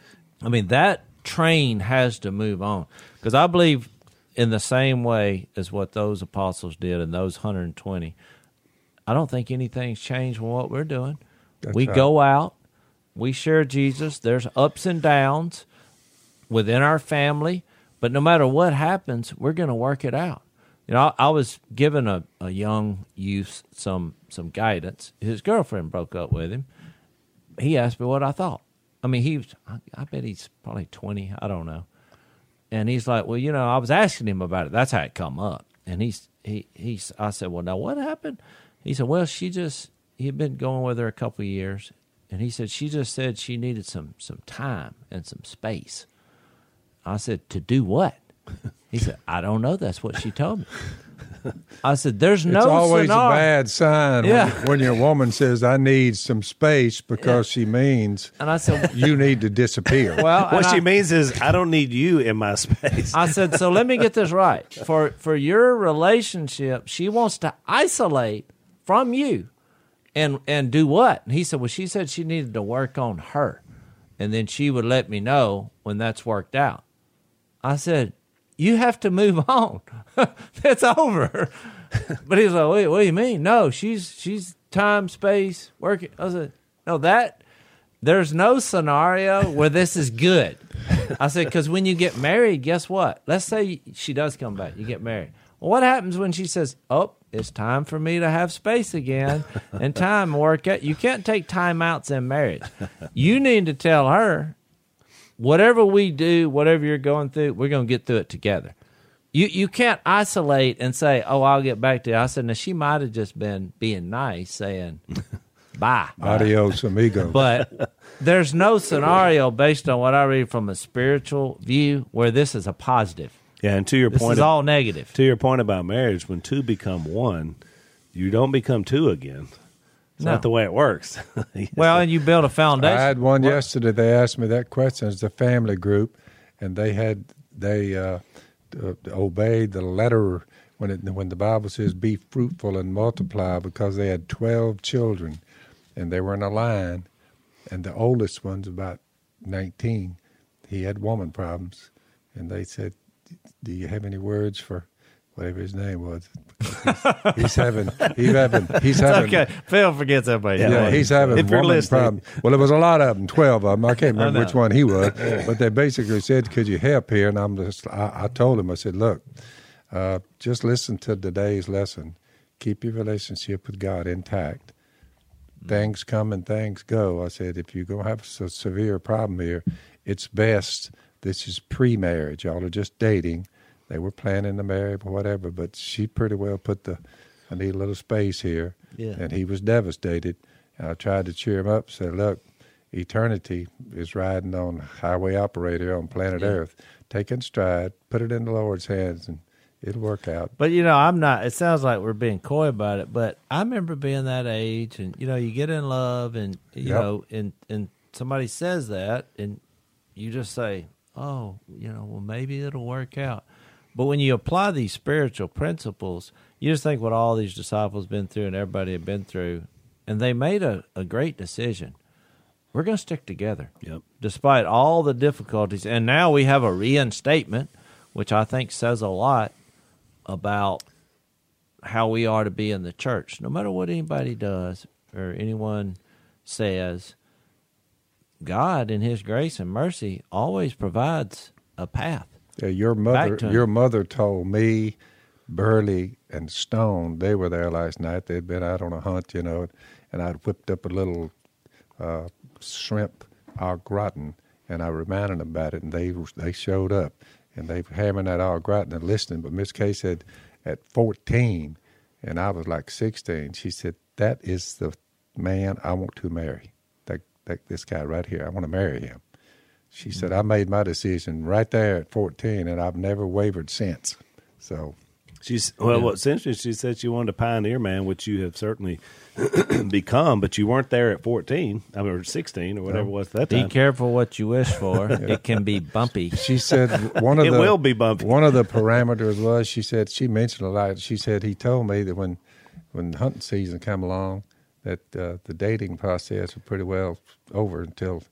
[SPEAKER 4] I mean that train has to move on because I believe in the same way as what those apostles did and those 120. I don't think anything's changed from what we're doing.
[SPEAKER 2] That's
[SPEAKER 4] we
[SPEAKER 2] right.
[SPEAKER 4] go out, we share Jesus. There's ups and downs within our family, but no matter what happens, we're going to work it out. You know, I, I was giving a, a young youth some some guidance. His girlfriend broke up with him. He asked me what I thought. I mean, he was, I, I bet he's probably 20. I don't know. And he's like, well, you know, I was asking him about it. That's how it come up. And he's, he, he's, I said, well, now what happened? He said, "Well, she just he'd been going with her a couple years, and he said she just said she needed some some time and some space." I said, "To do what?" He said, "I don't know. That's what she told me." I said, "There's no
[SPEAKER 2] it's always
[SPEAKER 4] scenario."
[SPEAKER 2] a bad sign
[SPEAKER 4] Yeah.
[SPEAKER 2] when, when your woman says, "I need some space," because she means
[SPEAKER 4] And I said,
[SPEAKER 2] you need to disappear.
[SPEAKER 4] "Well,
[SPEAKER 3] What she
[SPEAKER 4] I-
[SPEAKER 3] means is, I don't need you in my space.
[SPEAKER 4] I said, so let me get this right. For for your relationship, she wants to isolate from you and and do what? And he said, Well, she said she needed to work on her. And then she would let me know when that's worked out. I said, You have to move [laughs] on. it's over. but he's like, Wait, what do you mean? No, she's she's time, space, working. I said, No, that there's no scenario where this is good. I said, because when you get married, guess what? Let's say she does come back, you get married. What happens when she says, "Oh, it's time for me to have space again and time work out"? You can't take timeouts in marriage. You need to tell her, whatever we do, whatever you're going through, we're going to get through it together. You you can't isolate and say, "Oh, I'll get back to you." I said, "Now she might have just been being nice, saying [laughs] bye."
[SPEAKER 2] Adios, amigo.
[SPEAKER 4] But [laughs] there's no scenario based on what I read from a spiritual view where this is a positive.
[SPEAKER 3] yeah, and to your point
[SPEAKER 4] This
[SPEAKER 3] point,
[SPEAKER 4] is all negative.
[SPEAKER 3] to your point about marriage, when two become one, you don't become two again. It's
[SPEAKER 4] No.
[SPEAKER 3] not the way it works. [laughs]
[SPEAKER 4] Well, and you build a foundation.
[SPEAKER 2] I had one yesterday. They asked me that question. It's a family group, and they had they uh, uh, obeyed the letter when it when the Bible says, "Be fruitful and multiply," because they had twelve children, and they were in a line, and the oldest one's about nineteen. He had woman problems, and they said, "Do you have any words for?" Whatever his name was, he's, he's having, he's having, he's having,
[SPEAKER 4] okay, Phil forgets everybody.
[SPEAKER 2] yeah, he's having
[SPEAKER 3] If you're listening.
[SPEAKER 2] problems. Well, there was a lot of them, twelve of them. I can't remember
[SPEAKER 4] know.
[SPEAKER 2] which one he was, but they basically said, "Could you help here?" And I'm just, I, I told him, I said, "Look, uh, just listen to today's lesson. Keep your relationship with God intact. Things come and things go." I said, "If you're gonna have a severe problem here, it's best. This is pre-marriage. Y'all are just dating. They were planning to marry or whatever, but she pretty well put the." I need a little space here.
[SPEAKER 4] Yeah.
[SPEAKER 2] And he was devastated. And I tried to cheer him up, said, Look, eternity is riding on highway operator on planet Earth. Take in stride, put it in the Lord's hands, and it'll work out.
[SPEAKER 4] But you know, I'm not. It sounds like we're being coy about it, but I remember being that age, and you know, you get in love, and you
[SPEAKER 2] Yep.
[SPEAKER 4] know, and and somebody says that, and you just say, "Oh, you know, well, maybe it'll work out." But when you apply these spiritual principles, you just think what all these disciples been through and everybody had been through, and they made a, a great decision. We're going to stick together
[SPEAKER 3] Yep.
[SPEAKER 4] despite all the difficulties. And now we have a reinstatement, which I think says a lot about how we are to be in the church. No matter what anybody does or anyone says, God, in His grace and mercy, always provides a path.
[SPEAKER 2] Yeah, your mother, your mother told me, Burley and Stone, they were there last night. They'd been out on a hunt, you know, and I'd whipped up a little uh, shrimp au gratin, and I reminded them about it, and they they showed up, and they were hammering that au gratin and listening. But Miss Kay said, at 14, and I was like 16, she said, that is the man I want to marry. That, that this guy right here, I want to marry him. She said, I made my decision right there at 14, and I've never wavered since. So,
[SPEAKER 3] She's well. What's interesting? She said she wanted a pioneer man, which you have certainly [clears throat] become, but you weren't there at fourteen. I mean, or sixteen, or whatever it was at that
[SPEAKER 4] Be
[SPEAKER 3] time.
[SPEAKER 4] careful what you wish for. [laughs] It can be bumpy. [laughs]
[SPEAKER 2] she said one of
[SPEAKER 3] It
[SPEAKER 2] the
[SPEAKER 3] will be bumpy.
[SPEAKER 2] One of the parameters was she said she mentioned a lot. She said he told me that when when hunting season come along, that uh, the dating process was pretty well over until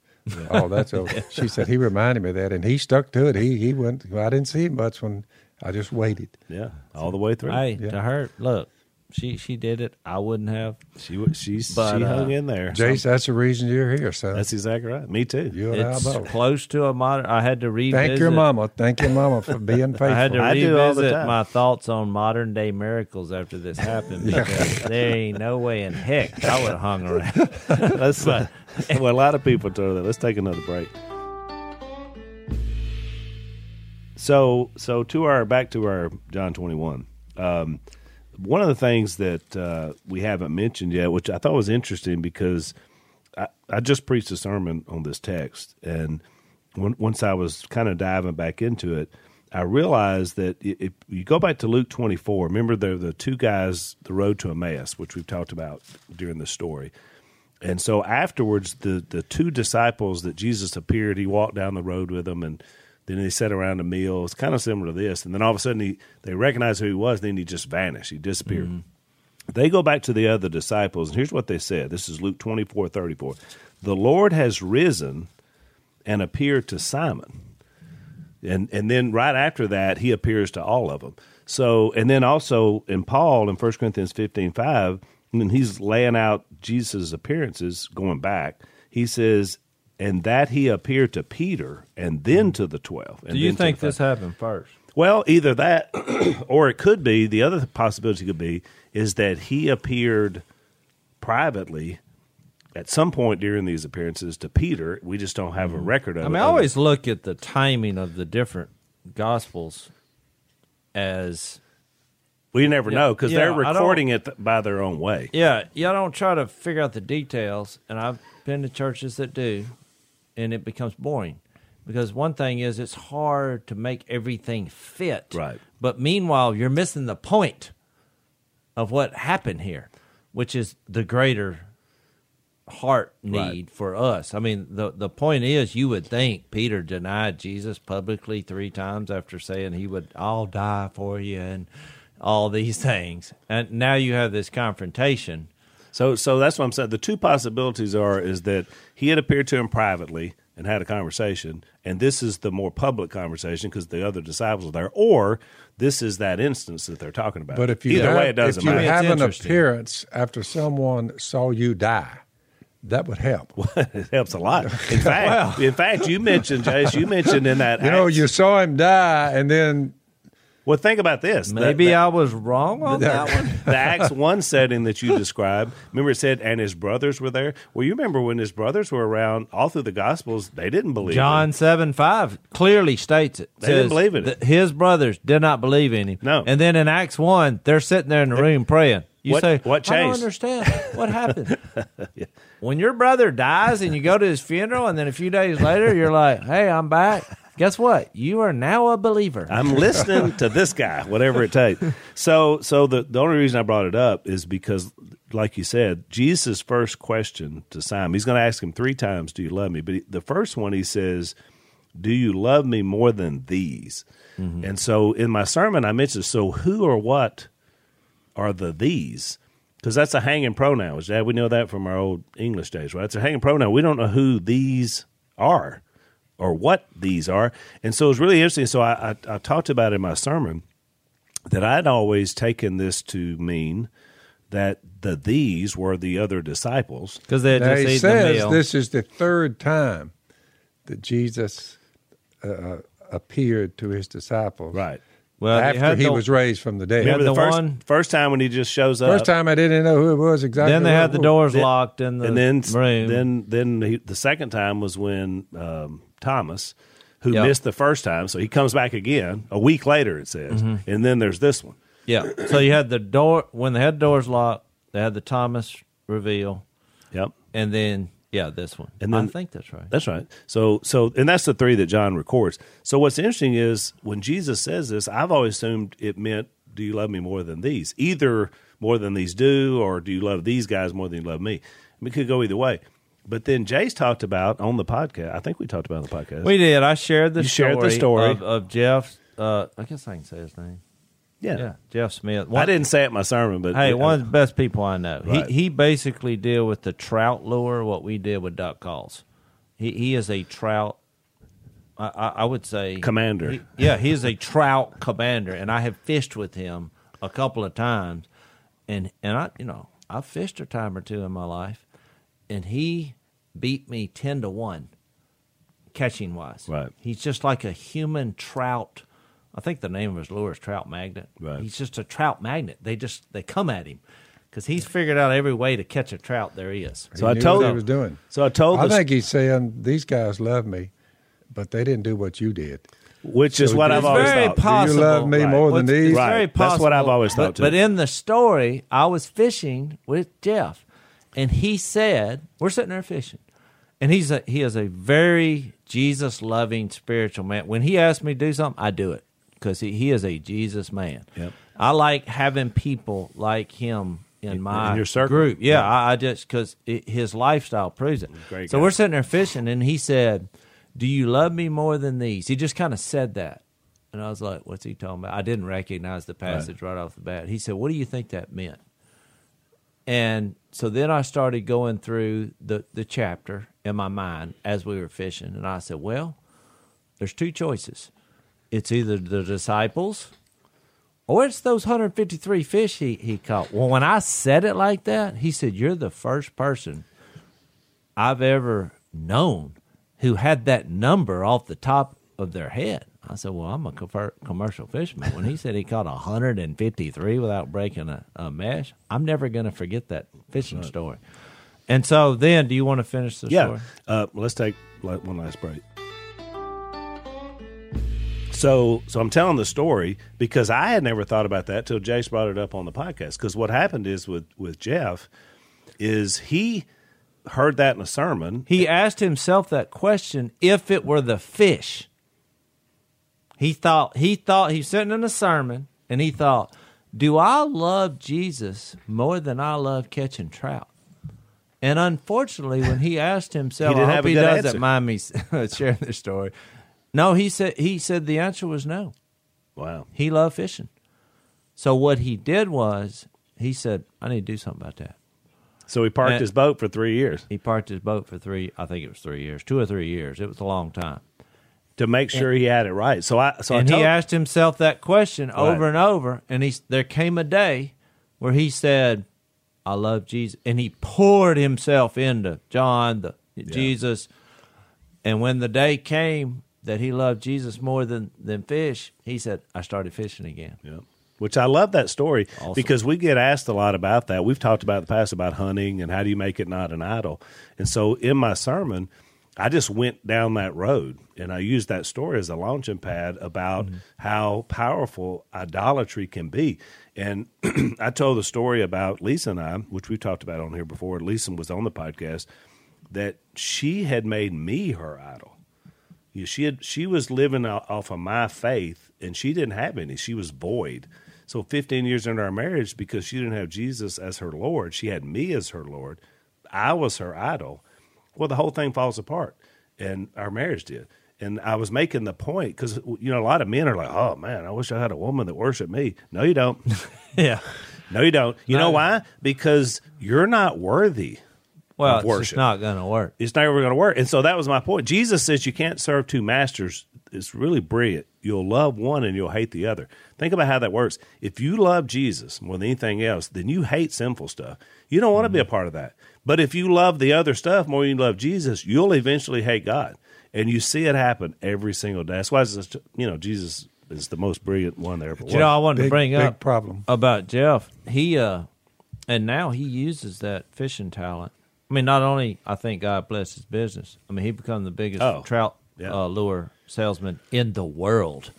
[SPEAKER 2] all oh, that's over. [laughs] She said he reminded me of that, and he stuck to it. He he went. I didn't see him much when I just waited.
[SPEAKER 3] Yeah, all the way through.
[SPEAKER 4] Hey,
[SPEAKER 2] Yeah.
[SPEAKER 4] to her, look, she she did it. I wouldn't have.
[SPEAKER 3] She wa- she's
[SPEAKER 4] But,
[SPEAKER 3] she
[SPEAKER 4] uh,
[SPEAKER 3] hung in there.
[SPEAKER 2] Jase, that's the reason you're here, son.
[SPEAKER 3] That's exactly right. Me too.
[SPEAKER 2] you and I
[SPEAKER 4] It's
[SPEAKER 2] both.
[SPEAKER 4] close to a modern. I had to revisit.
[SPEAKER 2] Thank your mama. Thank your mama for being faithful. [laughs]
[SPEAKER 4] I had to
[SPEAKER 3] I do all the
[SPEAKER 4] revisit
[SPEAKER 3] time.
[SPEAKER 4] my thoughts on modern day miracles after this happened because there ain't no way in heck I would have hung around. [laughs]
[SPEAKER 3] Let's, uh, well, a lot of people told that. Let's take another break. So, so to our back to our John twenty one. Um, one of the things that uh, we haven't mentioned yet, which I thought was interesting because I, I just preached a sermon on this text, and when, once I was kind of diving back into it, I realized that if you go back to Luke 24, remember the the two guys, the road to Emmaus, which we've talked about during the story. And so afterwards, the the two disciples that Jesus appeared, he walked down the road with them, and then they sat around a meal. It's kind of similar to this. And then all of a sudden, he they recognized who he was. Then he just vanished. He disappeared. Mm-hmm. They go back to the other disciples, and here's what they said. This is Luke 24, 34. The Lord has risen and appeared to Simon. And and then right after that, he appears to all of them. So and then also in Paul in 1 Corinthians 15, 5, when he's laying out Jesus' appearances going back, he says, and that he appeared to Peter and then mm. to the 12. And
[SPEAKER 4] Do you think this happened first?
[SPEAKER 3] well, either that, [clears throat] or it could be the other possibility could be is that he appeared privately at some point during these appearances to Peter. We just don't have a mm-hmm. record of
[SPEAKER 4] I
[SPEAKER 3] it.
[SPEAKER 4] mean, I always look at the timing of the different gospels as
[SPEAKER 3] we never
[SPEAKER 4] Yeah,
[SPEAKER 3] know because
[SPEAKER 4] yeah,
[SPEAKER 3] they're recording it th- by their own way.
[SPEAKER 4] yeah, yeah. I don't try to figure out the details, and I've been to churches that do, and it becomes boring because one thing is it's hard to make everything fit.
[SPEAKER 3] Right.
[SPEAKER 4] But meanwhile, you're missing the point of what happened here, which is the greater heart need
[SPEAKER 3] Right.
[SPEAKER 4] for us. I mean, the the point is, you would think Peter denied Jesus publicly three times after saying he would, "I'll die for you," and all these [laughs] things, and now you have this confrontation.
[SPEAKER 3] So, so that's what I'm saying. The two possibilities are is that he had appeared to him privately and had a conversation, and this is the more public conversation because the other disciples are there, or this is that instance that they're talking about.
[SPEAKER 2] But if you
[SPEAKER 3] either
[SPEAKER 2] have,
[SPEAKER 3] way, it doesn't
[SPEAKER 2] if you
[SPEAKER 3] matter.
[SPEAKER 2] have an appearance after someone saw you die, that would help. [laughs]
[SPEAKER 3] it helps a lot. In [laughs] fact, in fact, you mentioned Jase. You mentioned in that.
[SPEAKER 2] You know,
[SPEAKER 3] Acts-
[SPEAKER 2] you saw him die, and then
[SPEAKER 3] well, think about this.
[SPEAKER 4] Maybe
[SPEAKER 3] the-
[SPEAKER 4] I was wrong on that one. [laughs]
[SPEAKER 3] the Acts one setting that you described. Remember, it said, and his brothers were there. Well, you remember when his brothers were around all through the Gospels, they didn't believe.
[SPEAKER 4] John
[SPEAKER 3] him.
[SPEAKER 4] seven five clearly states it.
[SPEAKER 3] They didn't believe in it.
[SPEAKER 4] His brothers did not believe in him.
[SPEAKER 3] No.
[SPEAKER 4] And then in Acts one, they're sitting there in the room praying. You
[SPEAKER 3] What-
[SPEAKER 4] say,
[SPEAKER 3] what
[SPEAKER 4] I don't understand what happened. [laughs] When your brother dies and you go to his funeral, and then a few days later you're like, "Hey, I'm back." [laughs] Guess what? You are now a believer.
[SPEAKER 3] I'm listening to this guy, whatever it takes. [laughs] So, so the the only reason I brought it up is because, like you said, Jesus' first question to Simon, he's going to ask him three times, "Do you love me?" But he, the first one, he says, "Do you love me more than these?" Mm-hmm. And so, in my sermon, I mentioned, so who or what are the these? Because that's a hanging pronoun. Dad, we know that from our old English days, right? It's a hanging pronoun. We don't know who these are or what these are. And so it was really interesting. So I, I, I talked about in my sermon that I'd always taken this to mean that the these were the other disciples.
[SPEAKER 4] Because they had just
[SPEAKER 2] he
[SPEAKER 4] eaten the meal.
[SPEAKER 2] this is the third time that Jesus uh, appeared to his disciples.
[SPEAKER 3] Right.
[SPEAKER 4] well,
[SPEAKER 2] after he
[SPEAKER 4] the-
[SPEAKER 2] was raised from the dead.
[SPEAKER 3] Remember the,
[SPEAKER 4] the
[SPEAKER 3] first
[SPEAKER 4] one-
[SPEAKER 3] first time when he just shows up.
[SPEAKER 2] First time I didn't know who it was exactly.
[SPEAKER 4] Then they had the doors
[SPEAKER 3] Then-
[SPEAKER 4] locked in the
[SPEAKER 3] and then
[SPEAKER 4] room.
[SPEAKER 3] then then he, the second time was when um, Thomas, who
[SPEAKER 4] Yep.
[SPEAKER 3] missed the first time, so he comes back again a week later. It says,
[SPEAKER 4] Mm-hmm.
[SPEAKER 3] and then there's this one.
[SPEAKER 4] yeah. So you had the door when they had doors locked. They had the Thomas reveal,
[SPEAKER 3] Yep.
[SPEAKER 4] and then yeah, this one.
[SPEAKER 3] And then-
[SPEAKER 4] I think that's right.
[SPEAKER 3] That's right. So so and that's the three that John records. So what's interesting is when Jesus says this, I've always assumed it meant do you love me more than these? Either more than these do or do you love these guys more than you love me? It could go either way. But then Jase talked about on the podcast. I think we talked about on the podcast.
[SPEAKER 4] We did. I shared the
[SPEAKER 3] You
[SPEAKER 4] story,
[SPEAKER 3] shared the story.
[SPEAKER 4] Of, of Jeff. Uh, I guess I can say his name.
[SPEAKER 3] yeah.
[SPEAKER 4] Yeah, Jeff Smith.
[SPEAKER 3] I didn't say it in my sermon, but
[SPEAKER 4] Hey, one of the best people I know.
[SPEAKER 3] Right.
[SPEAKER 4] He he basically deal with the trout lure. What we did with duck calls. He he is a trout. I, I, I would say
[SPEAKER 3] Commander.
[SPEAKER 4] He- yeah, he is a trout commander, and I have fished with him a couple of times, and and I you know I've fished a time or two in my life, and he beat me ten to one, catching wise.
[SPEAKER 3] Right.
[SPEAKER 4] He's just like a human trout. I think the name of his lure is trout magnet.
[SPEAKER 3] Right.
[SPEAKER 4] He's just a trout magnet. They just they come at him because he's figured out every way to catch a trout there is.
[SPEAKER 3] So
[SPEAKER 2] He
[SPEAKER 3] I
[SPEAKER 2] knew
[SPEAKER 3] told
[SPEAKER 2] what he
[SPEAKER 3] him-
[SPEAKER 2] was doing.
[SPEAKER 3] So I told
[SPEAKER 2] I
[SPEAKER 3] the-
[SPEAKER 2] think he's saying these guys love me, but they didn't do what you did.
[SPEAKER 3] which is what I've always
[SPEAKER 4] very
[SPEAKER 3] thought.
[SPEAKER 4] possible.
[SPEAKER 2] Do you love me
[SPEAKER 3] Right.
[SPEAKER 2] more
[SPEAKER 4] Well,
[SPEAKER 2] than these?
[SPEAKER 3] Right.
[SPEAKER 4] very
[SPEAKER 3] That's what I've always thought,
[SPEAKER 4] But,
[SPEAKER 3] too.
[SPEAKER 4] but in the story, I was fishing with Jeff, and he said, "We're sitting there fishing," and he's a he is a very Jesus loving spiritual man. When he asks me to do something, I do it because he, he is a Jesus man.
[SPEAKER 3] Yep.
[SPEAKER 4] I like having people like him in my
[SPEAKER 3] your circle.
[SPEAKER 4] group. Yeah,
[SPEAKER 3] Yeah.
[SPEAKER 4] I, I just because his lifestyle proves it.
[SPEAKER 3] Great
[SPEAKER 4] so
[SPEAKER 3] guy.
[SPEAKER 4] we're sitting there fishing, and he said, "Do you love me more than these?" He just kind of said that, and I was like, "What's he talking about?" I didn't recognize the passage right, off the bat. He said, "What do you think that meant?" And so then I started going through the the chapter in my mind as we were fishing, and I said, "Well, there's two choices. It's either the disciples." Or it's those 153 fish he, he caught. Well, when I said it like that, he said, You're the first person I've ever known who had that number off the top of their head. I said, Well, I'm a commercial fisherman. When he said he caught 153 without breaking a, a mesh, I'm never going to forget that fishing story. And so then, do you want to finish the
[SPEAKER 3] Yeah.
[SPEAKER 4] story?
[SPEAKER 3] Uh, let's take one last break. So, so I'm telling the story because I had never thought about that till Jase brought it up on the podcast. Because what happened is with with Jeff is he heard that in a sermon.
[SPEAKER 4] He asked himself that question if it were the fish. He thought he thought he's sitting in a sermon and he thought, Do I love Jesus more than I love catching trout? And unfortunately, when he asked himself,
[SPEAKER 3] He
[SPEAKER 4] I hope he doesn't
[SPEAKER 3] answer.
[SPEAKER 4] mind me [laughs] sharing this story. No, he said he said the answer was no.
[SPEAKER 3] Wow.
[SPEAKER 4] He loved fishing. So what he did was he said, I need to do something about that.
[SPEAKER 3] So he parked
[SPEAKER 4] And-
[SPEAKER 3] his boat for three years
[SPEAKER 4] He parked his boat for three I think it was three years, two or three years. It was a long time.
[SPEAKER 3] To make sure he had it right. So I so
[SPEAKER 4] and
[SPEAKER 3] I told,
[SPEAKER 4] he asked himself that question over
[SPEAKER 3] Right.
[SPEAKER 4] and over and he there came a day where he said i love jesus and he poured himself into john the jesus and when the day came that he loved jesus more than than fish he said i started fishing again
[SPEAKER 3] Yeah. Which I love that story
[SPEAKER 4] Awesome.
[SPEAKER 3] because we get asked a lot about that. We've talked about the past about hunting and how do you make it not an idol. And so in my sermon, I just went down that road and I used that story as a launching pad about mm-hmm. how powerful idolatry can be. And [clears throat] I told the story about Lisa and I, which we've talked about on here before. Lisa was on the podcast, that she had made me her idol. You know, she had she was living off of my faith, and she didn't have any. She was void. So, 15 years into our marriage, because she didn't have Jesus as her Lord, she had me as her Lord. I was her idol. Well, the whole thing falls apart, and our marriage did. And I was making the point because you know a lot of men are like, "Oh man, I wish I had a woman that worshiped me." No, you don't. [laughs]
[SPEAKER 4] yeah
[SPEAKER 3] no, you don't. You know why? Because you're not worthy
[SPEAKER 4] well
[SPEAKER 3] Of
[SPEAKER 4] it's just not gonna work
[SPEAKER 3] it's not ever going to work. And so that was my point. Jesus says you can't serve two masters. It's really brilliant. You'll love one and you'll hate the other. Think about how that works. If you love Jesus more than anything else, then you hate sinful stuff. You don't want to be mm-hmm. a part of that. But if you love the other stuff more than you love Jesus, you'll eventually hate God. And you see it happen every single day. That's why it's just, you know Jesus is the most brilliant one there ever was.
[SPEAKER 4] you know i wanted to bring
[SPEAKER 2] big
[SPEAKER 4] up
[SPEAKER 2] problem.
[SPEAKER 4] about jeff he uh and now he uses that fishing talent i mean not only i think god bless his business i mean he become the biggest
[SPEAKER 3] Oh,
[SPEAKER 4] trout
[SPEAKER 3] yeah.
[SPEAKER 4] uh, lure salesman in the world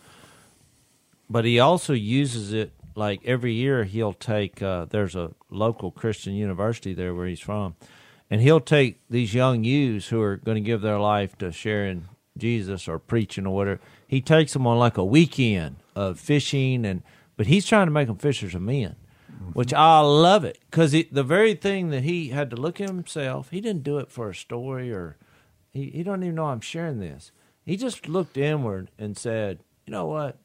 [SPEAKER 4] but he also uses it like every year he'll take uh, there's a local christian university there where he's from and he'll take these young youths who are going to give their life to sharing jesus or preaching or whatever. He takes them on like a weekend of fishing and but he's trying to make them fishers of men which i love it because the very thing that he had to look at himself he didn't do it for a story or he, he don't even know i'm sharing this. He just looked inward and said you know what?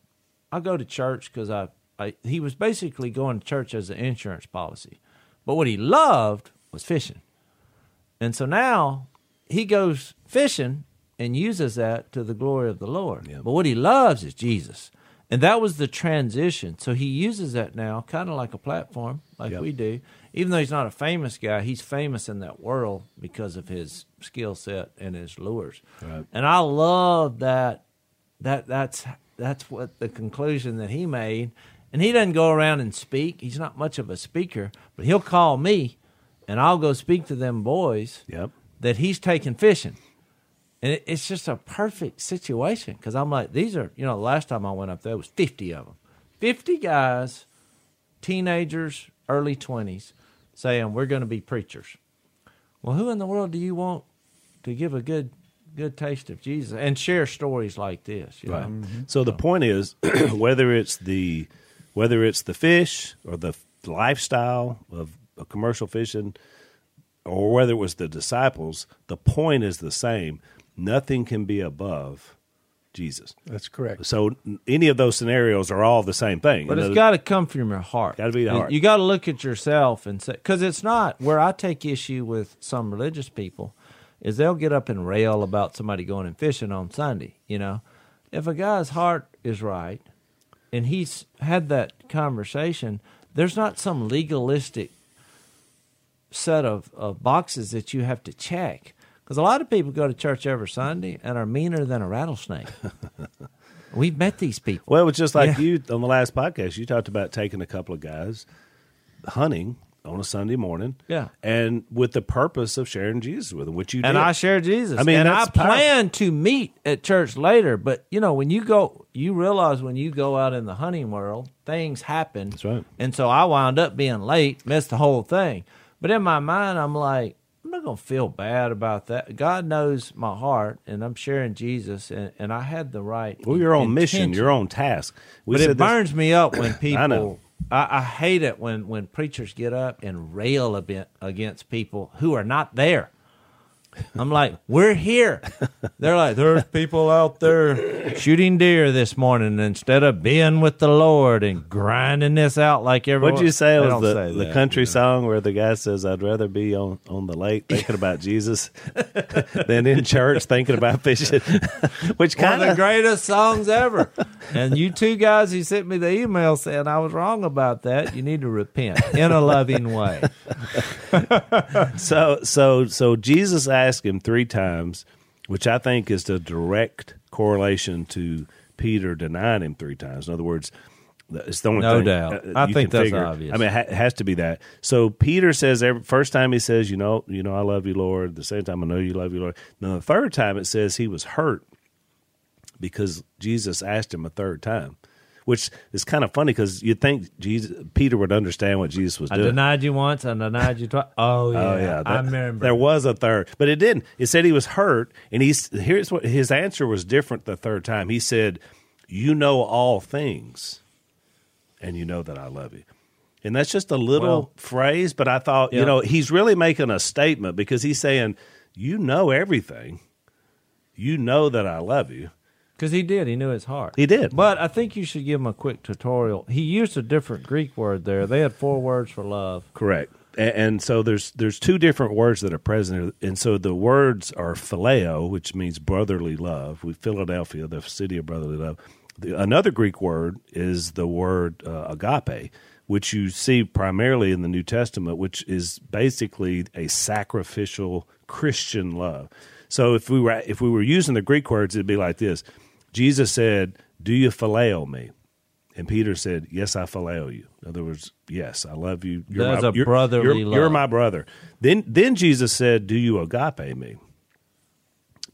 [SPEAKER 4] I go to church because I, I he was basically going to church as an insurance policy, but what he loved was fishing, and so now he goes fishing and uses that to the glory of the Lord.
[SPEAKER 3] Yeah.
[SPEAKER 4] But what he loves is Jesus, and that was the transition. So he uses that now, kind of like a platform, like
[SPEAKER 3] Yep.
[SPEAKER 4] we do. Even though he's not a famous guy, he's famous in that world because of his skill set and his lures.
[SPEAKER 3] Right.
[SPEAKER 4] And I love that that that's that's what the conclusion that he made. And he doesn't go around and speak. He's not much of a speaker, but he'll call me, and I'll go speak to them boys
[SPEAKER 3] Yep.
[SPEAKER 4] that he's taking fishing. And it, it's just a perfect situation because I'm like, these are, you know, the last time I went up there was 50 of them. 50 guys, teenagers, early 20s, saying, we're going to be preachers. Well, who in the world do you want to give a good good taste of Jesus and share stories like this? You
[SPEAKER 3] Right.
[SPEAKER 4] know?
[SPEAKER 3] So the point is, [clears throat] whether it's the whether it's the fish or the lifestyle of, of commercial fishing, or whether it was the disciples, the point is the same. Nothing can be above Jesus.
[SPEAKER 2] That's correct.
[SPEAKER 3] So any of those scenarios are all the same thing.
[SPEAKER 4] But it's got to come from your heart.
[SPEAKER 3] Gotta be the heart.
[SPEAKER 4] You got to look at yourself and say, because it's not where I take issue with some religious people, is they'll get up and rail about somebody going and fishing on Sunday. You know, if a guy's heart is right, and he's had that conversation, there's not some legalistic set of, of boxes that you have to check. Because a lot of people go to church every Sunday and are meaner than a rattlesnake. [laughs] We've met these people.
[SPEAKER 3] Well, it was just like
[SPEAKER 4] Yeah.
[SPEAKER 3] you on the last podcast. You talked about taking a couple of guys hunting on a Sunday morning,
[SPEAKER 4] Yeah.
[SPEAKER 3] and with the purpose of sharing Jesus with them, which you
[SPEAKER 4] and
[SPEAKER 3] did.
[SPEAKER 4] I share Jesus.
[SPEAKER 3] I mean,
[SPEAKER 4] and I plan to meet at church later. But you know, when you go, you realize when you go out in the hunting world, things happen.
[SPEAKER 3] That's right.
[SPEAKER 4] And so I wound up being late, missed the whole thing. But in my mind, I'm like, I'm not gonna feel bad about that. God knows my heart, and I'm sharing Jesus, and, and I had the right.
[SPEAKER 3] well, your own mission,
[SPEAKER 4] intention.
[SPEAKER 3] your own task. We
[SPEAKER 4] But it
[SPEAKER 3] this-
[SPEAKER 4] burns me up when [coughs] people. I, I hate it when when preachers get up and rail a bit against people who are not there. I'm like, we're here. They're like, there's people out there shooting deer this morning instead of being with the Lord and grinding this out like everyone.
[SPEAKER 3] What'd you say was the,
[SPEAKER 4] say
[SPEAKER 3] the
[SPEAKER 4] that,
[SPEAKER 3] country
[SPEAKER 4] you know.
[SPEAKER 3] song where the guy says, "I'd rather be on, on the lake thinking about Jesus [laughs] than in church thinking about fishing," [laughs] which kind
[SPEAKER 4] of the greatest songs ever. And you two guys who sent me the email saying I was wrong about that, you need to repent in a loving way. [laughs]
[SPEAKER 3] so so so Jesus asked him three times, which I think is the direct correlation to Peter denying him three times. In other words, it's the only
[SPEAKER 4] No
[SPEAKER 3] thing,
[SPEAKER 4] doubt.
[SPEAKER 3] uh,
[SPEAKER 4] I think that's
[SPEAKER 3] figure.
[SPEAKER 4] obvious.
[SPEAKER 3] I mean, it, ha- it has to be that. So Peter says every first time he says, "You know, you know, I love you, Lord." The second time, I know you love you, Lord. Now the third time, it says he was hurt because Jesus asked him a third time. Which is kind of funny because you'd think Jesus, Peter would understand what Jesus was
[SPEAKER 4] I
[SPEAKER 3] doing.
[SPEAKER 4] I denied you once, I denied you twice. Oh, oh yeah,
[SPEAKER 3] Oh yeah,
[SPEAKER 4] I
[SPEAKER 3] that-
[SPEAKER 4] remember.
[SPEAKER 3] There was a third, but it didn't. It said he was hurt, and he's here's what his answer was different the third time. He said, "You know all things, and you know that I love you." And that's just a little
[SPEAKER 4] Well-
[SPEAKER 3] phrase, but I thought,
[SPEAKER 4] Yeah.
[SPEAKER 3] you know, he's really making a statement because he's saying, "You know everything. You know that I love you."
[SPEAKER 4] Because he did, he knew his heart.
[SPEAKER 3] He did.
[SPEAKER 4] But I think you should give him a quick tutorial. He used a different Greek word there. They had four words for love.
[SPEAKER 3] Correct. And, and so there's there's two different words that are present, and so the words are phileo, which means brotherly love. We Philadelphia, the city of brotherly love. The, another Greek word is the word uh, agape, which you see primarily in the New Testament, which is basically a sacrificial Christian love. So if we were if we were using the Greek words, it'd be like this: Jesus said, "Do you phileo me?" And Peter said, "Yes, I phileo you." In other words, yes, I love you.
[SPEAKER 4] That's
[SPEAKER 3] my,
[SPEAKER 4] a brotherly
[SPEAKER 3] you're, you're my brother. Then, then Jesus said, "Do you agape me?"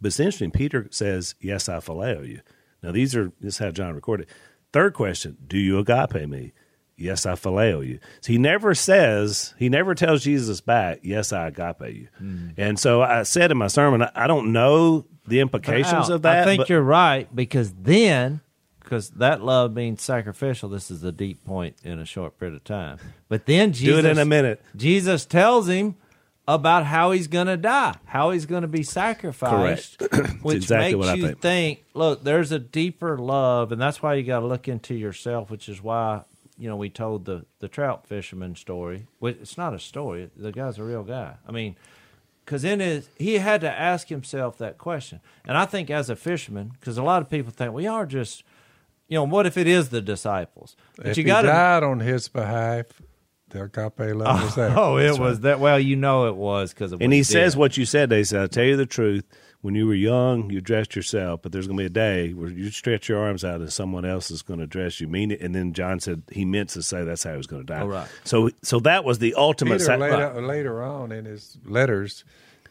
[SPEAKER 3] But it's interesting. Peter says, "Yes, I phileo you." Now, these are this is how John recorded. Third question: Do you agape me? Yes, I phileo you. So he never says, he never tells Jesus back, "Yes, I agape you."
[SPEAKER 4] Hmm.
[SPEAKER 3] And so I said in my sermon, I, don't know the implications
[SPEAKER 4] Al,
[SPEAKER 3] of that.
[SPEAKER 4] I think
[SPEAKER 3] but-
[SPEAKER 4] you're right because then, because that love being sacrificial, this is a deep point in a short period of time. But then Jesus, Do
[SPEAKER 3] it in a minute.
[SPEAKER 4] Jesus tells him about how he's going to die, how he's going to be sacrificed, [clears throat] which
[SPEAKER 3] exactly
[SPEAKER 4] makes you
[SPEAKER 3] think.
[SPEAKER 4] think. Look, there's a deeper love, and that's why you got to look into yourself. Which is why you know we told the the trout fisherman story. Well, It's not a story. The guy's a real guy. I mean, because in his he had to ask himself that question and i think as a fisherman because a lot of people think we are just you know what if it is the disciples but
[SPEAKER 2] if
[SPEAKER 4] you got to
[SPEAKER 2] died on his behalf, the agape love was [laughs] there.
[SPEAKER 4] oh it
[SPEAKER 2] That's
[SPEAKER 4] was
[SPEAKER 2] right.
[SPEAKER 4] that well you know it was because of what
[SPEAKER 3] And he, says
[SPEAKER 4] did.
[SPEAKER 3] what you said. They said, "I'll tell you the truth. When you were young, you dressed yourself, but there's going to be a day where you stretch your arms out and someone else is going to dress you." Mean it. And then John said he meant to say that's how he was going to die.
[SPEAKER 4] Oh, right.
[SPEAKER 3] So, so that was the ultimate.
[SPEAKER 2] Peter
[SPEAKER 3] sac-
[SPEAKER 2] later, later on in his letters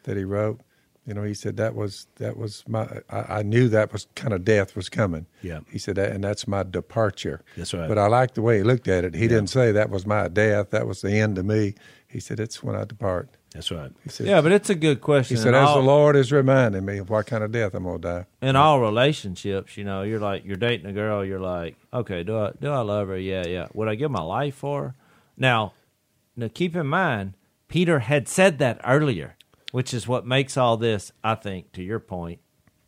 [SPEAKER 2] that he wrote You know, he said that was that was my. I, I knew that was kind of death was coming.
[SPEAKER 3] Yeah.
[SPEAKER 2] He said that, and that's my departure.
[SPEAKER 3] That's right.
[SPEAKER 2] But I liked the way he looked at it. He didn't say that was my death. That was the end of me. He said it's when I depart.
[SPEAKER 3] That's right.
[SPEAKER 2] He said.
[SPEAKER 4] Yeah, but it's a good question.
[SPEAKER 2] He said,
[SPEAKER 4] In
[SPEAKER 2] as
[SPEAKER 4] all-
[SPEAKER 2] the Lord is reminding me of what kind of death I'm gonna die.
[SPEAKER 4] in all relationships, you know, you're like you're dating a girl, you're like, okay, do I do I love her? Yeah, yeah. Would I give my life for her? Now, now keep in mind, Peter had said that earlier, which is what makes all this, I think, to your point,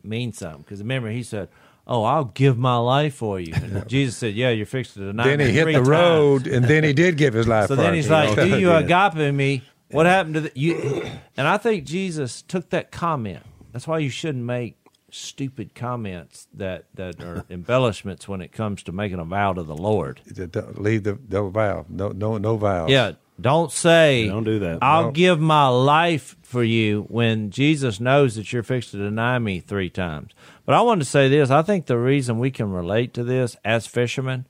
[SPEAKER 4] mean something. Because remember, he said, "Oh, I'll give my life for you," and [laughs] Jesus said, "Yeah, you're fixed to deny."
[SPEAKER 2] Then
[SPEAKER 4] me
[SPEAKER 2] he hit the
[SPEAKER 4] times."
[SPEAKER 2] road, and then he did give his [laughs] life.
[SPEAKER 4] So
[SPEAKER 2] for
[SPEAKER 4] then
[SPEAKER 2] it.
[SPEAKER 4] he's like, "Do you [laughs] agape me?" What happened to the you? [clears throat] And I think Jesus took that comment. That's why you shouldn't make stupid comments that that are [laughs] embellishments when it comes to making a vow to the Lord.
[SPEAKER 2] Don't leave the no vow, no no no vows.
[SPEAKER 4] Yeah, don't say.
[SPEAKER 3] Don't do that.
[SPEAKER 4] I'll
[SPEAKER 2] No.
[SPEAKER 4] give my life for you when Jesus knows that you're fixed to deny me three times. But I wanted to say this. I think the reason we can relate to this as fishermen,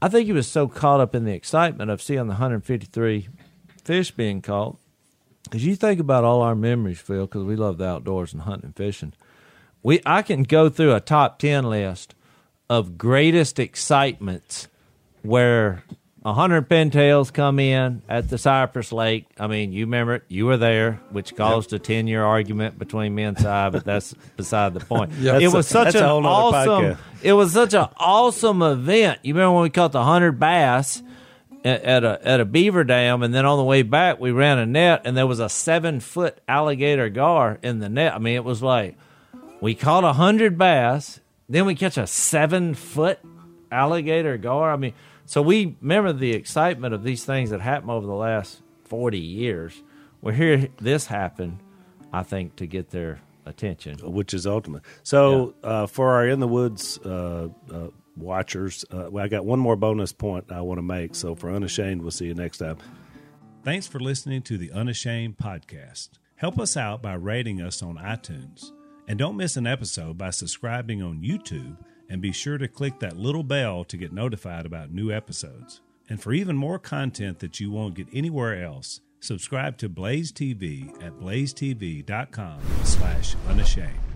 [SPEAKER 4] I think he was so caught up in the excitement of seeing the 153 fish being caught. Because you think about all our memories, Phil, because we love the outdoors and hunting and fishing. We I can go through a top ten list of greatest excitements where a hundred pintails come in at the Cypress Lake. I mean, you remember it. You were there, which caused a ten year argument between me and Si, but that's [laughs] beside the point. It was such
[SPEAKER 3] That's
[SPEAKER 4] an
[SPEAKER 3] a whole nother
[SPEAKER 4] awesome.
[SPEAKER 3] podcast.
[SPEAKER 4] It was such an awesome event. You remember when we caught the hundred bass at, a at a beaver dam, and then on the way back we ran a net, and there was a seven foot alligator gar in the net. I mean, it was like we caught a hundred bass, then we catch a seven foot alligator gar. I mean, so we remember the excitement of these things that happened over the last forty years. Well, here this happened, I think, to get their attention.
[SPEAKER 3] which is ultimate. So uh, for our in the woods uh, uh, watchers, uh, I got one more bonus point I want to make. So for unashamed, we'll see you next time. Thanks for listening to the Unashamed podcast. Help us out by rating us on iTunes, and don't miss an episode by subscribing on YouTube. And be sure to click that little bell to get notified about new episodes. And for even more content that you won't get anywhere else, subscribe to Blaze TV at blazetv.com slash unashamed.